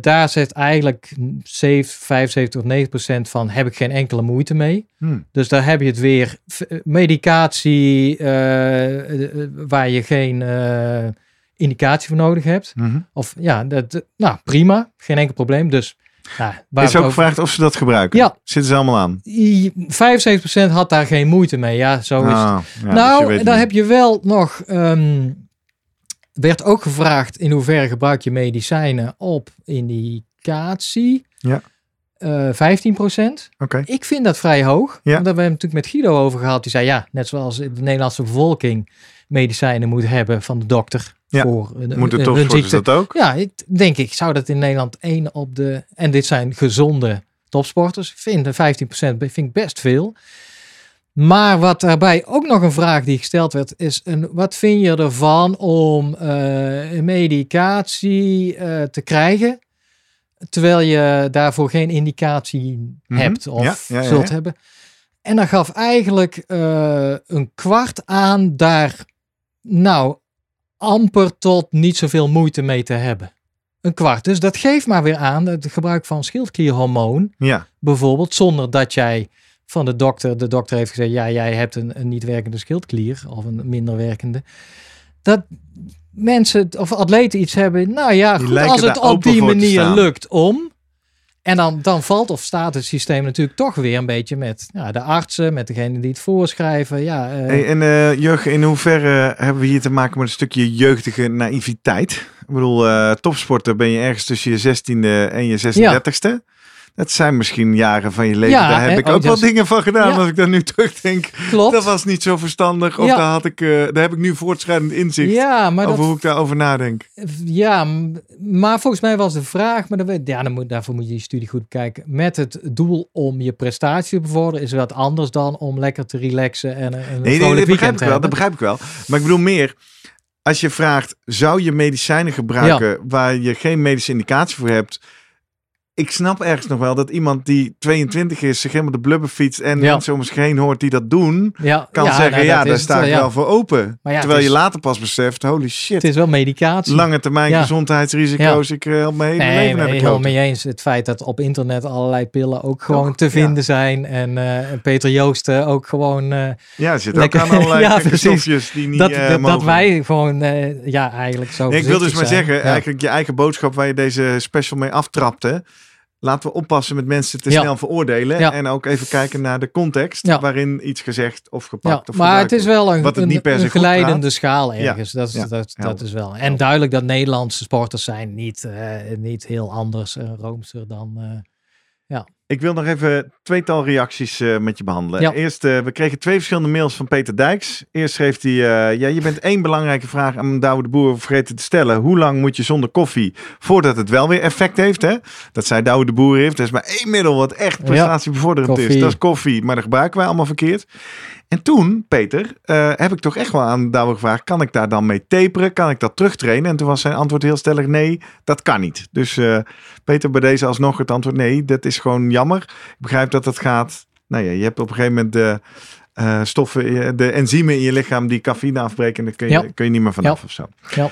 daar zit eigenlijk 7, 75 tot 90 procent van heb ik geen enkele moeite mee. Hm. Dus daar heb je het weer. V- Medicatie eh, eh, waar je geen eh, indicatie voor nodig hebt. Mhm. Of ja, dat, nou prima, geen enkel probleem. Dus nou, waar Is ook over- gevraagd of ze dat gebruiken. Ja. Zitten ze allemaal aan? I- 75% had daar geen moeite mee. Ja, zo is het. Ah, ja, dus nou, het dan niet. heb je wel nog. ehm, werd ook gevraagd in hoeverre gebruik je medicijnen op indicatie. Ja. Eh 15%. Oké. Ik vind dat vrij hoog. Ja. Daar hebben we natuurlijk met Guido over gehad. Die zei ja, net zoals de Nederlandse bevolking medicijnen moet hebben van de dokter. Ja. Voor een, Moeten een- hun topsporters dat ook? Ja, ik denk ik zou dat in Nederland één op de. En dit zijn gezonde topsporters. Ik vind de 15% vind ik best veel. Maar wat daarbij ook nog een vraag die gesteld werd, is: een, wat vind je ervan om eh, medicatie eh, te krijgen? Terwijl je daarvoor geen indicatie Mhm. hebt of Ja, ja, ja, zult hebben. En dan gaf eigenlijk eh, een kwart aan daar, nou, amper tot niet zoveel moeite mee te hebben. Een kwart. Dus dat geeft maar weer aan het gebruik van schildklierhormoon, Ja. bijvoorbeeld, zonder dat jij van de dokter, de dokter heeft gezegd, ja, jij hebt een, een niet werkende schildklier of een minder werkende. Dat mensen of atleten iets hebben, nou ja, goed, als het op die manier lukt om. En dan, dan valt of staat het systeem natuurlijk toch weer een beetje met ja, de artsen, met degene die het voorschrijven. Ja, eh, Hey, en Jurgen, in hoeverre hebben we hier te maken met een stukje jeugdige naïviteit? Ik bedoel, eh topsporter ben je ergens tussen je 16e en je 36e. Dat zijn misschien jaren van je leven. Ja, daar heb hè? ik Oh, ook wel dat is- dingen van gedaan. Ja. Als ik daar nu *laughs* terugdenk, klopt. dat was niet zo verstandig. Of Ja. daar, had ik, eh, daar heb ik nu voortschrijdend inzicht ja, maar over dat, hoe ik daarover nadenk. Ja, maar volgens mij was de vraag, maar dan, ja, dan moet, daarvoor moet je die studie goed bekijken. Met het doel om je prestatie te bevorderen is wat anders dan om lekker te relaxen en een, een Nee, nee, dat begrijp ik te wel. Dat begrijp ik wel. Maar ik bedoel meer, als je vraagt, zou je medicijnen gebruiken waar je geen medische indicatie voor hebt? Ik snap ergens nog wel dat iemand die 22 is, zich helemaal de blubber fietst en Ja. mensen om zich heen hoort die dat doen, Ja, kan ja, zeggen, nou, ja, daar sta het ik wel, voor open. Terwijl je later pas beseft, holy shit, Het is wel medicatie. lange termijn gezondheidsrisico's, ik eh, help mijn hele Nee, leven nee helemaal mee eens. Het feit dat op internet allerlei pillen ook gewoon te vinden zijn. En eh, en Peter Joosten ook gewoon... eh, Ja, er zit Lekker- ook aan allerlei *laughs* stofjes die niet dat, dat, wij gewoon, ja, eigenlijk zo Nee, ik wil dus maar zeggen, eigenlijk je eigen boodschap waar je deze special mee aftrapte. Laten we oppassen met mensen te Ja. snel veroordelen. Ja. En ook even kijken naar de context Ja. waarin iets gezegd of Ja, gepakt of maar het is wel een, Wat het een, niet per se een goed geleidende praat. schaal ergens. dat, is, ja, dat, dat is wel. En duidelijk dat Nederlandse sporters zijn niet, eh, niet heel anders en roomser dan... eh, Ik wil nog even tweetal reacties eh, met je behandelen. Ja. Eerst, eh, we kregen twee verschillende mails van Peter Dijks. Eerst schreef hij, eh, ja, je bent één belangrijke vraag aan Douwe de Boer vergeten te stellen. Hoe lang moet je zonder koffie voordat het wel weer effect heeft? Hè? Dat zei Douwe de Boer heeft. Er is maar één middel wat echt prestatiebevorderend is. koffie. Dat is koffie, maar dat gebruiken wij allemaal verkeerd. En toen, Peter, heb ik toch echt wel aan Douwe gevraagd, kan ik daar dan mee taperen? Kan ik dat terugtrainen? En toen was zijn antwoord heel stellig, nee, dat kan niet. Dus Peter, bij deze alsnog het antwoord, nee, dat is gewoon jammer. Ik begrijp dat het gaat, nou ja, je hebt op een gegeven moment de eh, stoffen, de enzymen in je lichaam die cafeïne afbreken. En daar kun je, Ja. kun je niet meer vanaf Ja. of zo. Ja.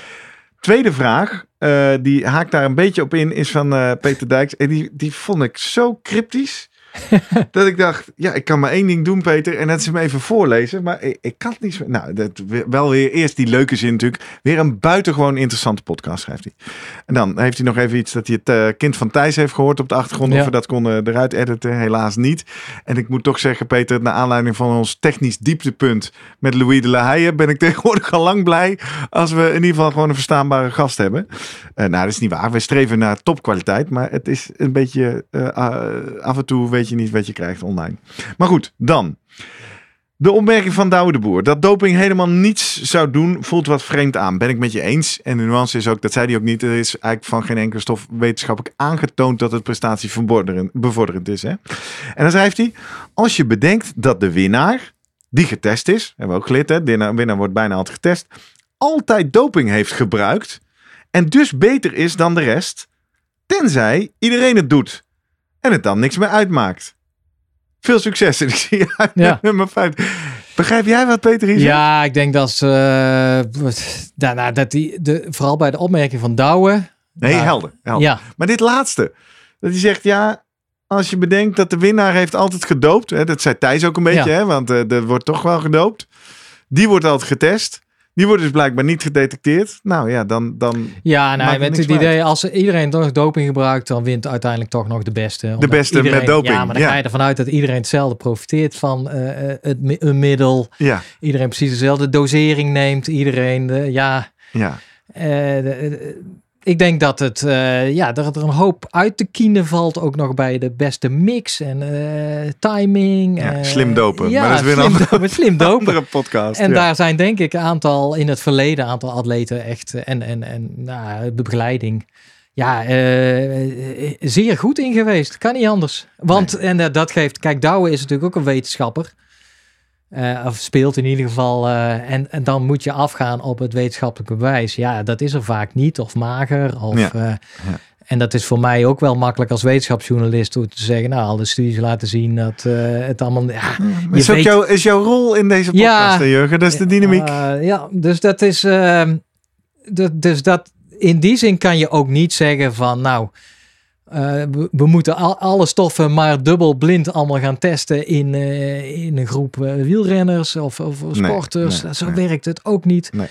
Tweede vraag, eh, die haakt daar een beetje op in, is van eh, Peter Dijks. En die, die vond ik zo cryptisch. *laughs* dat ik dacht, ja, ik kan maar één ding doen, Peter. En dat is hem even voorlezen. Maar ik, ik kan het niet zo. Nou, dat, wel weer eerst die leuke zin natuurlijk. Weer een buitengewoon interessante podcast, schrijft hij. En dan heeft hij nog even iets dat hij het eh, kind van Thijs heeft gehoord op de achtergrond. Ja. Of we dat konden eruit editen, helaas niet. En ik moet toch zeggen, Peter, naar aanleiding van ons technisch dieptepunt met Louis de La Haye, ben ik *laughs* tegenwoordig al lang blij als we in ieder geval gewoon een verstaanbare gast hebben. Eh, nou, dat is niet waar. We streven naar topkwaliteit, maar het is een beetje eh, af en toe weet je niet wat je krijgt online. Maar goed, dan. De opmerking van Douwe de Boer. Dat doping helemaal niets zou doen, voelt wat vreemd aan. Ben ik met je eens. En de nuance is ook, dat zei hij ook niet. Er is eigenlijk van geen enkele stof wetenschappelijk aangetoond dat het prestatie bevorderend, is. Hè? En dan schrijft hij, als je bedenkt dat de winnaar, die getest is, hebben we ook geleerd, de winnaar wordt bijna altijd getest, altijd doping heeft gebruikt en dus beter is dan de rest, tenzij iedereen het doet en het dan niks meer uitmaakt. Veel succes. En ik zie je uit Ja. nummer 5. Begrijp jij wat Peter hier zegt? Ja, ik denk dat ze. eh, daarna dat die, de, vooral bij de opmerking van Douwe. Nee, Nou, helder. helder. Ja, Maar dit laatste. Dat hij zegt, ja, als je bedenkt dat de winnaar heeft altijd gedoopt. Hè, dat zei Thijs ook een beetje, Ja. hè, want eh, er wordt toch wel gedoopt. Die wordt altijd getest. Die wordt dus blijkbaar niet gedetecteerd. Nou ja, dan... dan ja nee, het met het idee als iedereen toch doping gebruikt, dan wint uiteindelijk toch nog de beste. Omdat beste met doping, Ja, maar dan ja. ga je ervan uit dat iedereen hetzelfde profiteert van eh, eh, het, een middel. ja, Iedereen precies dezelfde dosering neemt. Iedereen, eh, ja. ja. de- de- ik denk dat het, eh, ja, dat er een hoop uit te kiezen valt. Ook nog bij de beste mix en eh, timing. Ja, slim dopen. Ja, Maar dat is weer een slim andere- dopen. Slim *laughs* dopen. Andere podcast. En ja. daar zijn denk ik een aantal in het verleden, een aantal atleten echt eh, en, en, en nou, de begeleiding. Ja, zeer goed in geweest. Kan niet anders. Want, en dat geeft, kijk, Douwe is natuurlijk ook een wetenschapper. Eh, of speelt in ieder geval. eh, en, en dan moet je afgaan op het wetenschappelijke bewijs. Ja, dat is er vaak niet. Of mager. Of, Ja. eh, En dat is voor mij ook wel makkelijk als wetenschapsjournalist. Om te zeggen, nou, alle studies laten zien dat het allemaal... Ja, je is, weet- jouw, is jouw rol in deze podcast, Ja. Jurgen? Dat is de dynamiek. Ja, dus dat is. ehm, dat, dus dat in die zin kan je ook niet zeggen van nou. Eh, we, we moeten al, alle stoffen maar dubbel blind allemaal gaan testen in, eh, in een groep eh, wielrenners of, of sporters. nee, Zo nee. werkt het ook niet. Nee.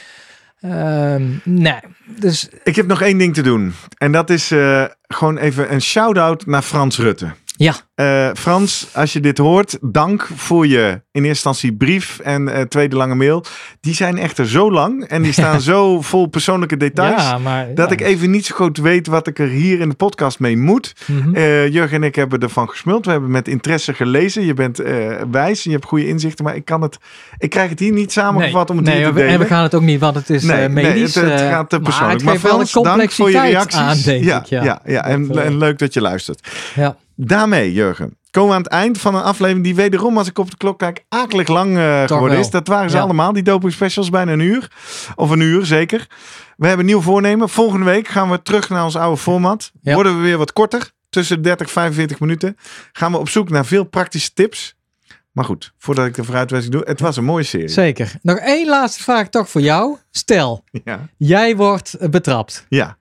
Ehm, nee, dus Ik heb nog één ding te doen. En dat is eh, gewoon even een shout-out naar Frans Rutte. Ja, Eh, Frans, als je dit hoort, dank voor je in eerste instantie brief en eh, tweede lange mail. Die zijn echter zo lang en die staan *laughs* zo vol persoonlijke details. ja, maar Dat ja. ik even niet zo goed weet wat ik er hier in de podcast mee moet. Eh, Jurgen en ik hebben ervan gesmuld. We hebben met interesse gelezen. Je bent wijs en je hebt goede inzichten. Maar ik kan het. Ik krijg het hier niet samengevat om het nee, hier te we- delen. en we gaan het ook niet, want het is Nee, eh, nee, medisch. het, het gaat te maar persoonlijk. het geeft wel Frans, een dank voor je complexiteit reacties. aan, denk ja, ik. Ja, ja. En, en leuk dat je luistert. ja. Daarmee, Jurgen, komen we aan het eind van een aflevering die wederom, als ik op de klok kijk, akelig lang eh, geworden wel. is. Dat waren ze Ja. allemaal, die doping specials, bijna een uur. Of een uur, zeker. We hebben een nieuw voornemen. Volgende week gaan we terug naar ons oude format. Ja. Worden we weer wat korter, tussen de 30 en 45 minuten. Gaan we op zoek naar veel praktische tips. Maar goed, voordat ik de vooruitwijzing doe, het was een mooie serie. Zeker. Nog één laatste vraag toch voor jou. Stel, Ja, jij wordt betrapt. ja.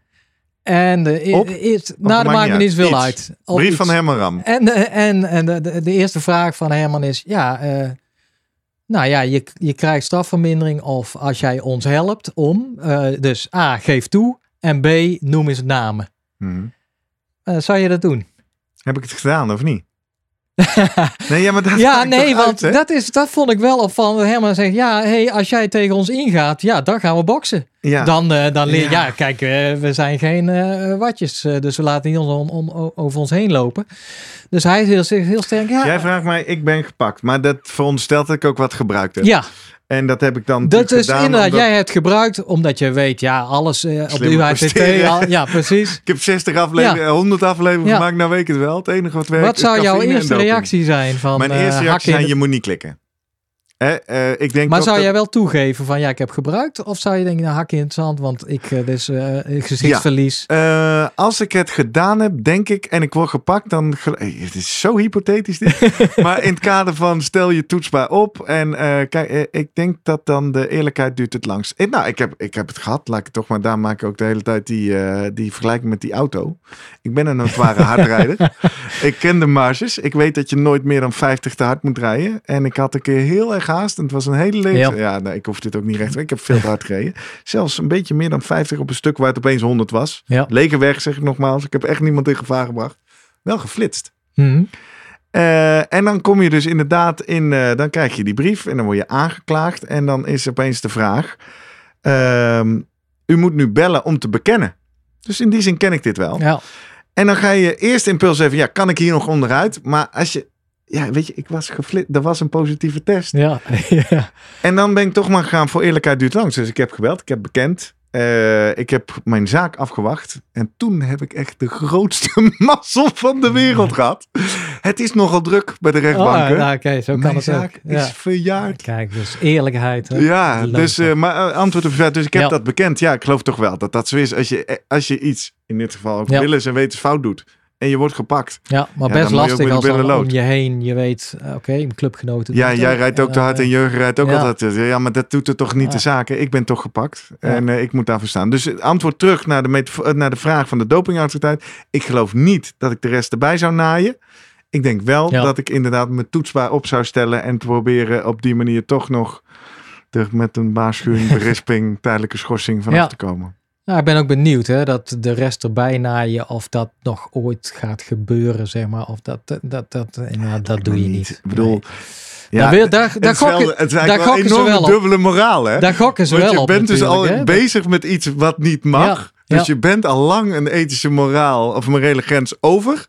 En de, Op? eerst, maakt nou, dat maakt me niet zoveel uit. Brief iets. van Herman Ram. En, eh, en, en de, de, de eerste vraag van Herman is, ja, eh, nou ja, je, je krijgt strafvermindering of als jij ons helpt om, eh, dus A, geef toe en B, noem eens namen. Eh, zou je dat doen? Heb ik het gedaan of niet? *laughs* Nee, ja, maar dat ja, nee, want uit, dat, is, dat vond ik wel opvallend. Herman zegt, ja, hey, als jij tegen ons ingaat, ja, dan gaan we boksen. ja. Dan, eh, dan leer Ja. ja. kijk, eh, we zijn geen eh, watjes, dus we laten niet on- on- over ons heen lopen. Dus hij is heel, heel sterk. Ja, Jij vraagt mij, ik ben gepakt. Maar dat veronderstelt dat ik ook wat gebruikt heb. ja En dat heb ik dan dat is gedaan. inderdaad. omdat- Jij hebt gebruikt omdat je weet, ja, alles eh, op de al- Ja, *laughs* precies. Ik heb 60 afleveringen, 100 afleveringen Ja. gemaakt. Nou weet ik het wel. Het enige wat werkt Wat zou jouw eerste reactie zijn? Van, Mijn eh, eerste reactie zijn, je moet niet klikken. Eh, ik denk Maar zou dat- jij wel toegeven van ja, ik heb gebruikt? Of zou je denken, nou, hak in het zand, want ik, eh, gezichtsverlies. Als ik het gedaan heb, denk ik, en ik word gepakt, dan. Het is zo hypothetisch dit. *laughs* maar in het kader van stel je toetsbaar op. En kijk, ik denk dat dan de eerlijkheid duurt het langst. Nou, ik heb, ik heb het gehad, laat ik het toch maar. Daar maak ik ook de hele tijd die, die vergelijking met die auto. Ik ben een notoire *laughs* hardrijder. ik ken de marges. Ik weet dat je nooit meer dan 50 te hard moet rijden. En ik had een keer heel erg haast. En het was een hele leven. Ja, ik hoef dit ook niet recht. Ik heb veel te hard gereden. *laughs* Zelfs een beetje meer dan 50 op een stuk waar het opeens 100 was. Ja. Lekenweg, zeg ik nogmaals. Ik heb echt niemand in gevaar gebracht. Wel geflitst. Mhm. Eh, en dan kom je dus inderdaad in, eh, dan krijg je die brief en dan word je aangeklaagd. En dan is opeens de vraag, ehm, u moet nu bellen om te bekennen. Dus in die zin ken ik dit wel. Ja. En dan ga je eerst impuls even, ja, kan ik hier nog onderuit? Maar als je ja, weet je, ik was geflit. Er was een positieve test. Ja, *laughs* ja. En dan ben ik toch maar gegaan voor eerlijkheid duurt langs. Dus ik heb gebeld, ik heb bekend. Eh, ik heb mijn zaak afgewacht. En toen heb ik echt de grootste *laughs* mazzel van de wereld gehad. Het is nogal druk bij de rechtbanken. Oh, nou, oké, zo kan mijn het zaak ook. Ja. is verjaard. Kijk, dus eerlijkheid. Hè? Ja, dus, eh, maar eh, antwoord op vraag. Dus ik heb Ja. dat bekend. Ja, ik geloof toch wel dat dat zo is. Als je, als je iets, in dit geval ook Ja. willens en wetens fout doet. En je wordt gepakt. ja, maar ja, best lastig als dan om je heen je weet, eh, oké, mijn clubgenoten. Ja, jij het rijdt ook te hard eh, en Jurgen rijdt ook ja. altijd. Ja, maar dat doet er toch niet Ja. de zaken. Ik ben toch gepakt. En eh, ik moet daarvoor staan. Dus het antwoord terug naar de, eh, naar de vraag van de dopingautoriteit. Ik geloof niet dat ik de rest erbij zou naaien. Ik denk wel dat ik inderdaad mijn toetsbaar op zou stellen. En proberen op die manier toch nog er met een waarschuwing, *laughs* berisping, tijdelijke schorsing vanaf te komen. Nou, ik ben ook benieuwd hè, dat de rest erbij naaien of dat nog ooit gaat gebeuren, zeg maar. Of dat, dat, dat, eh, nou, dat doe je niet. Ik bedoel, Nee. ja, Daar wil- daar- daar gokken- het is daar gokken ze wel op. dubbele moraal, hè? Daar gokken ze Want wel je op bent dus al hè. bezig met iets wat niet mag. Ja, Dus ja. je bent al lang een ethische moraal of morele grens over.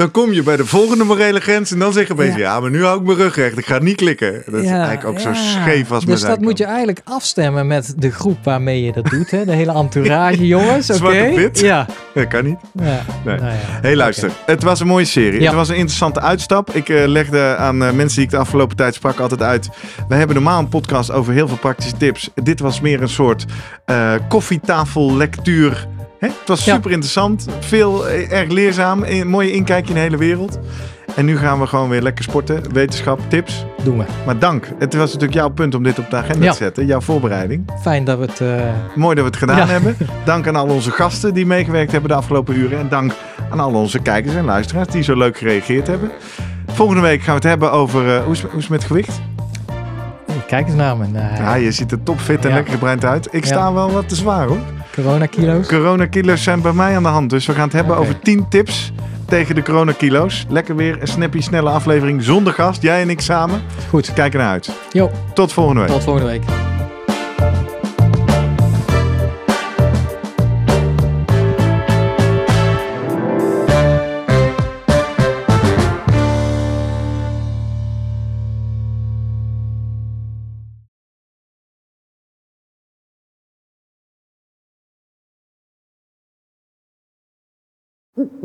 Dan kom je bij de volgende morele grens en dan zeg je ja. Ja. maar nu hou ik mijn rug recht. Ik ga niet klikken. Dat is Ja, eigenlijk ook zo scheef als Dus dat moet je eigenlijk afstemmen met de groep waarmee je dat doet. Hè? De hele entourage, *laughs* jongens. Oké. Piet? Ja. Dat kan niet. ja. Nee. Nou hey, luister. Het was een mooie serie. Het was een interessante uitstap. Ik eh, legde aan eh, mensen die ik de afgelopen tijd sprak altijd uit. We hebben normaal een podcast over heel veel praktische tips. Dit was meer een soort eh koffietafellectuur. Het was Ja. super interessant. Veel, eh, erg leerzaam. Een mooie inkijkje in de hele wereld. En nu gaan we gewoon weer lekker sporten. Wetenschap, tips. Doen we. Maar dank. Het was natuurlijk jouw punt om dit op de agenda Ja. te zetten. Jouw voorbereiding. Fijn dat we het... eh, Mooi dat we het gedaan Ja. hebben. *laughs* Dank aan al onze gasten die meegewerkt hebben de afgelopen uren. En dank aan al onze kijkers en luisteraars die zo leuk gereageerd hebben. Volgende week gaan we het hebben over eh, hoe, is, hoe is het met gewicht. kijk eens naar me. Ja, je ziet er topfit en lekker gebreind uit. Ik sta wel wat te zwaar hoor. Corona-kilo's. Coronakilo's zijn bij mij aan de hand. Dus we gaan het hebben over 10 tips tegen de coronakilo's. Lekker weer een snappy snelle aflevering zonder gast. Jij en ik samen. Goed. Kijk ernaar uit. Jo, Tot volgende week. tot volgende week.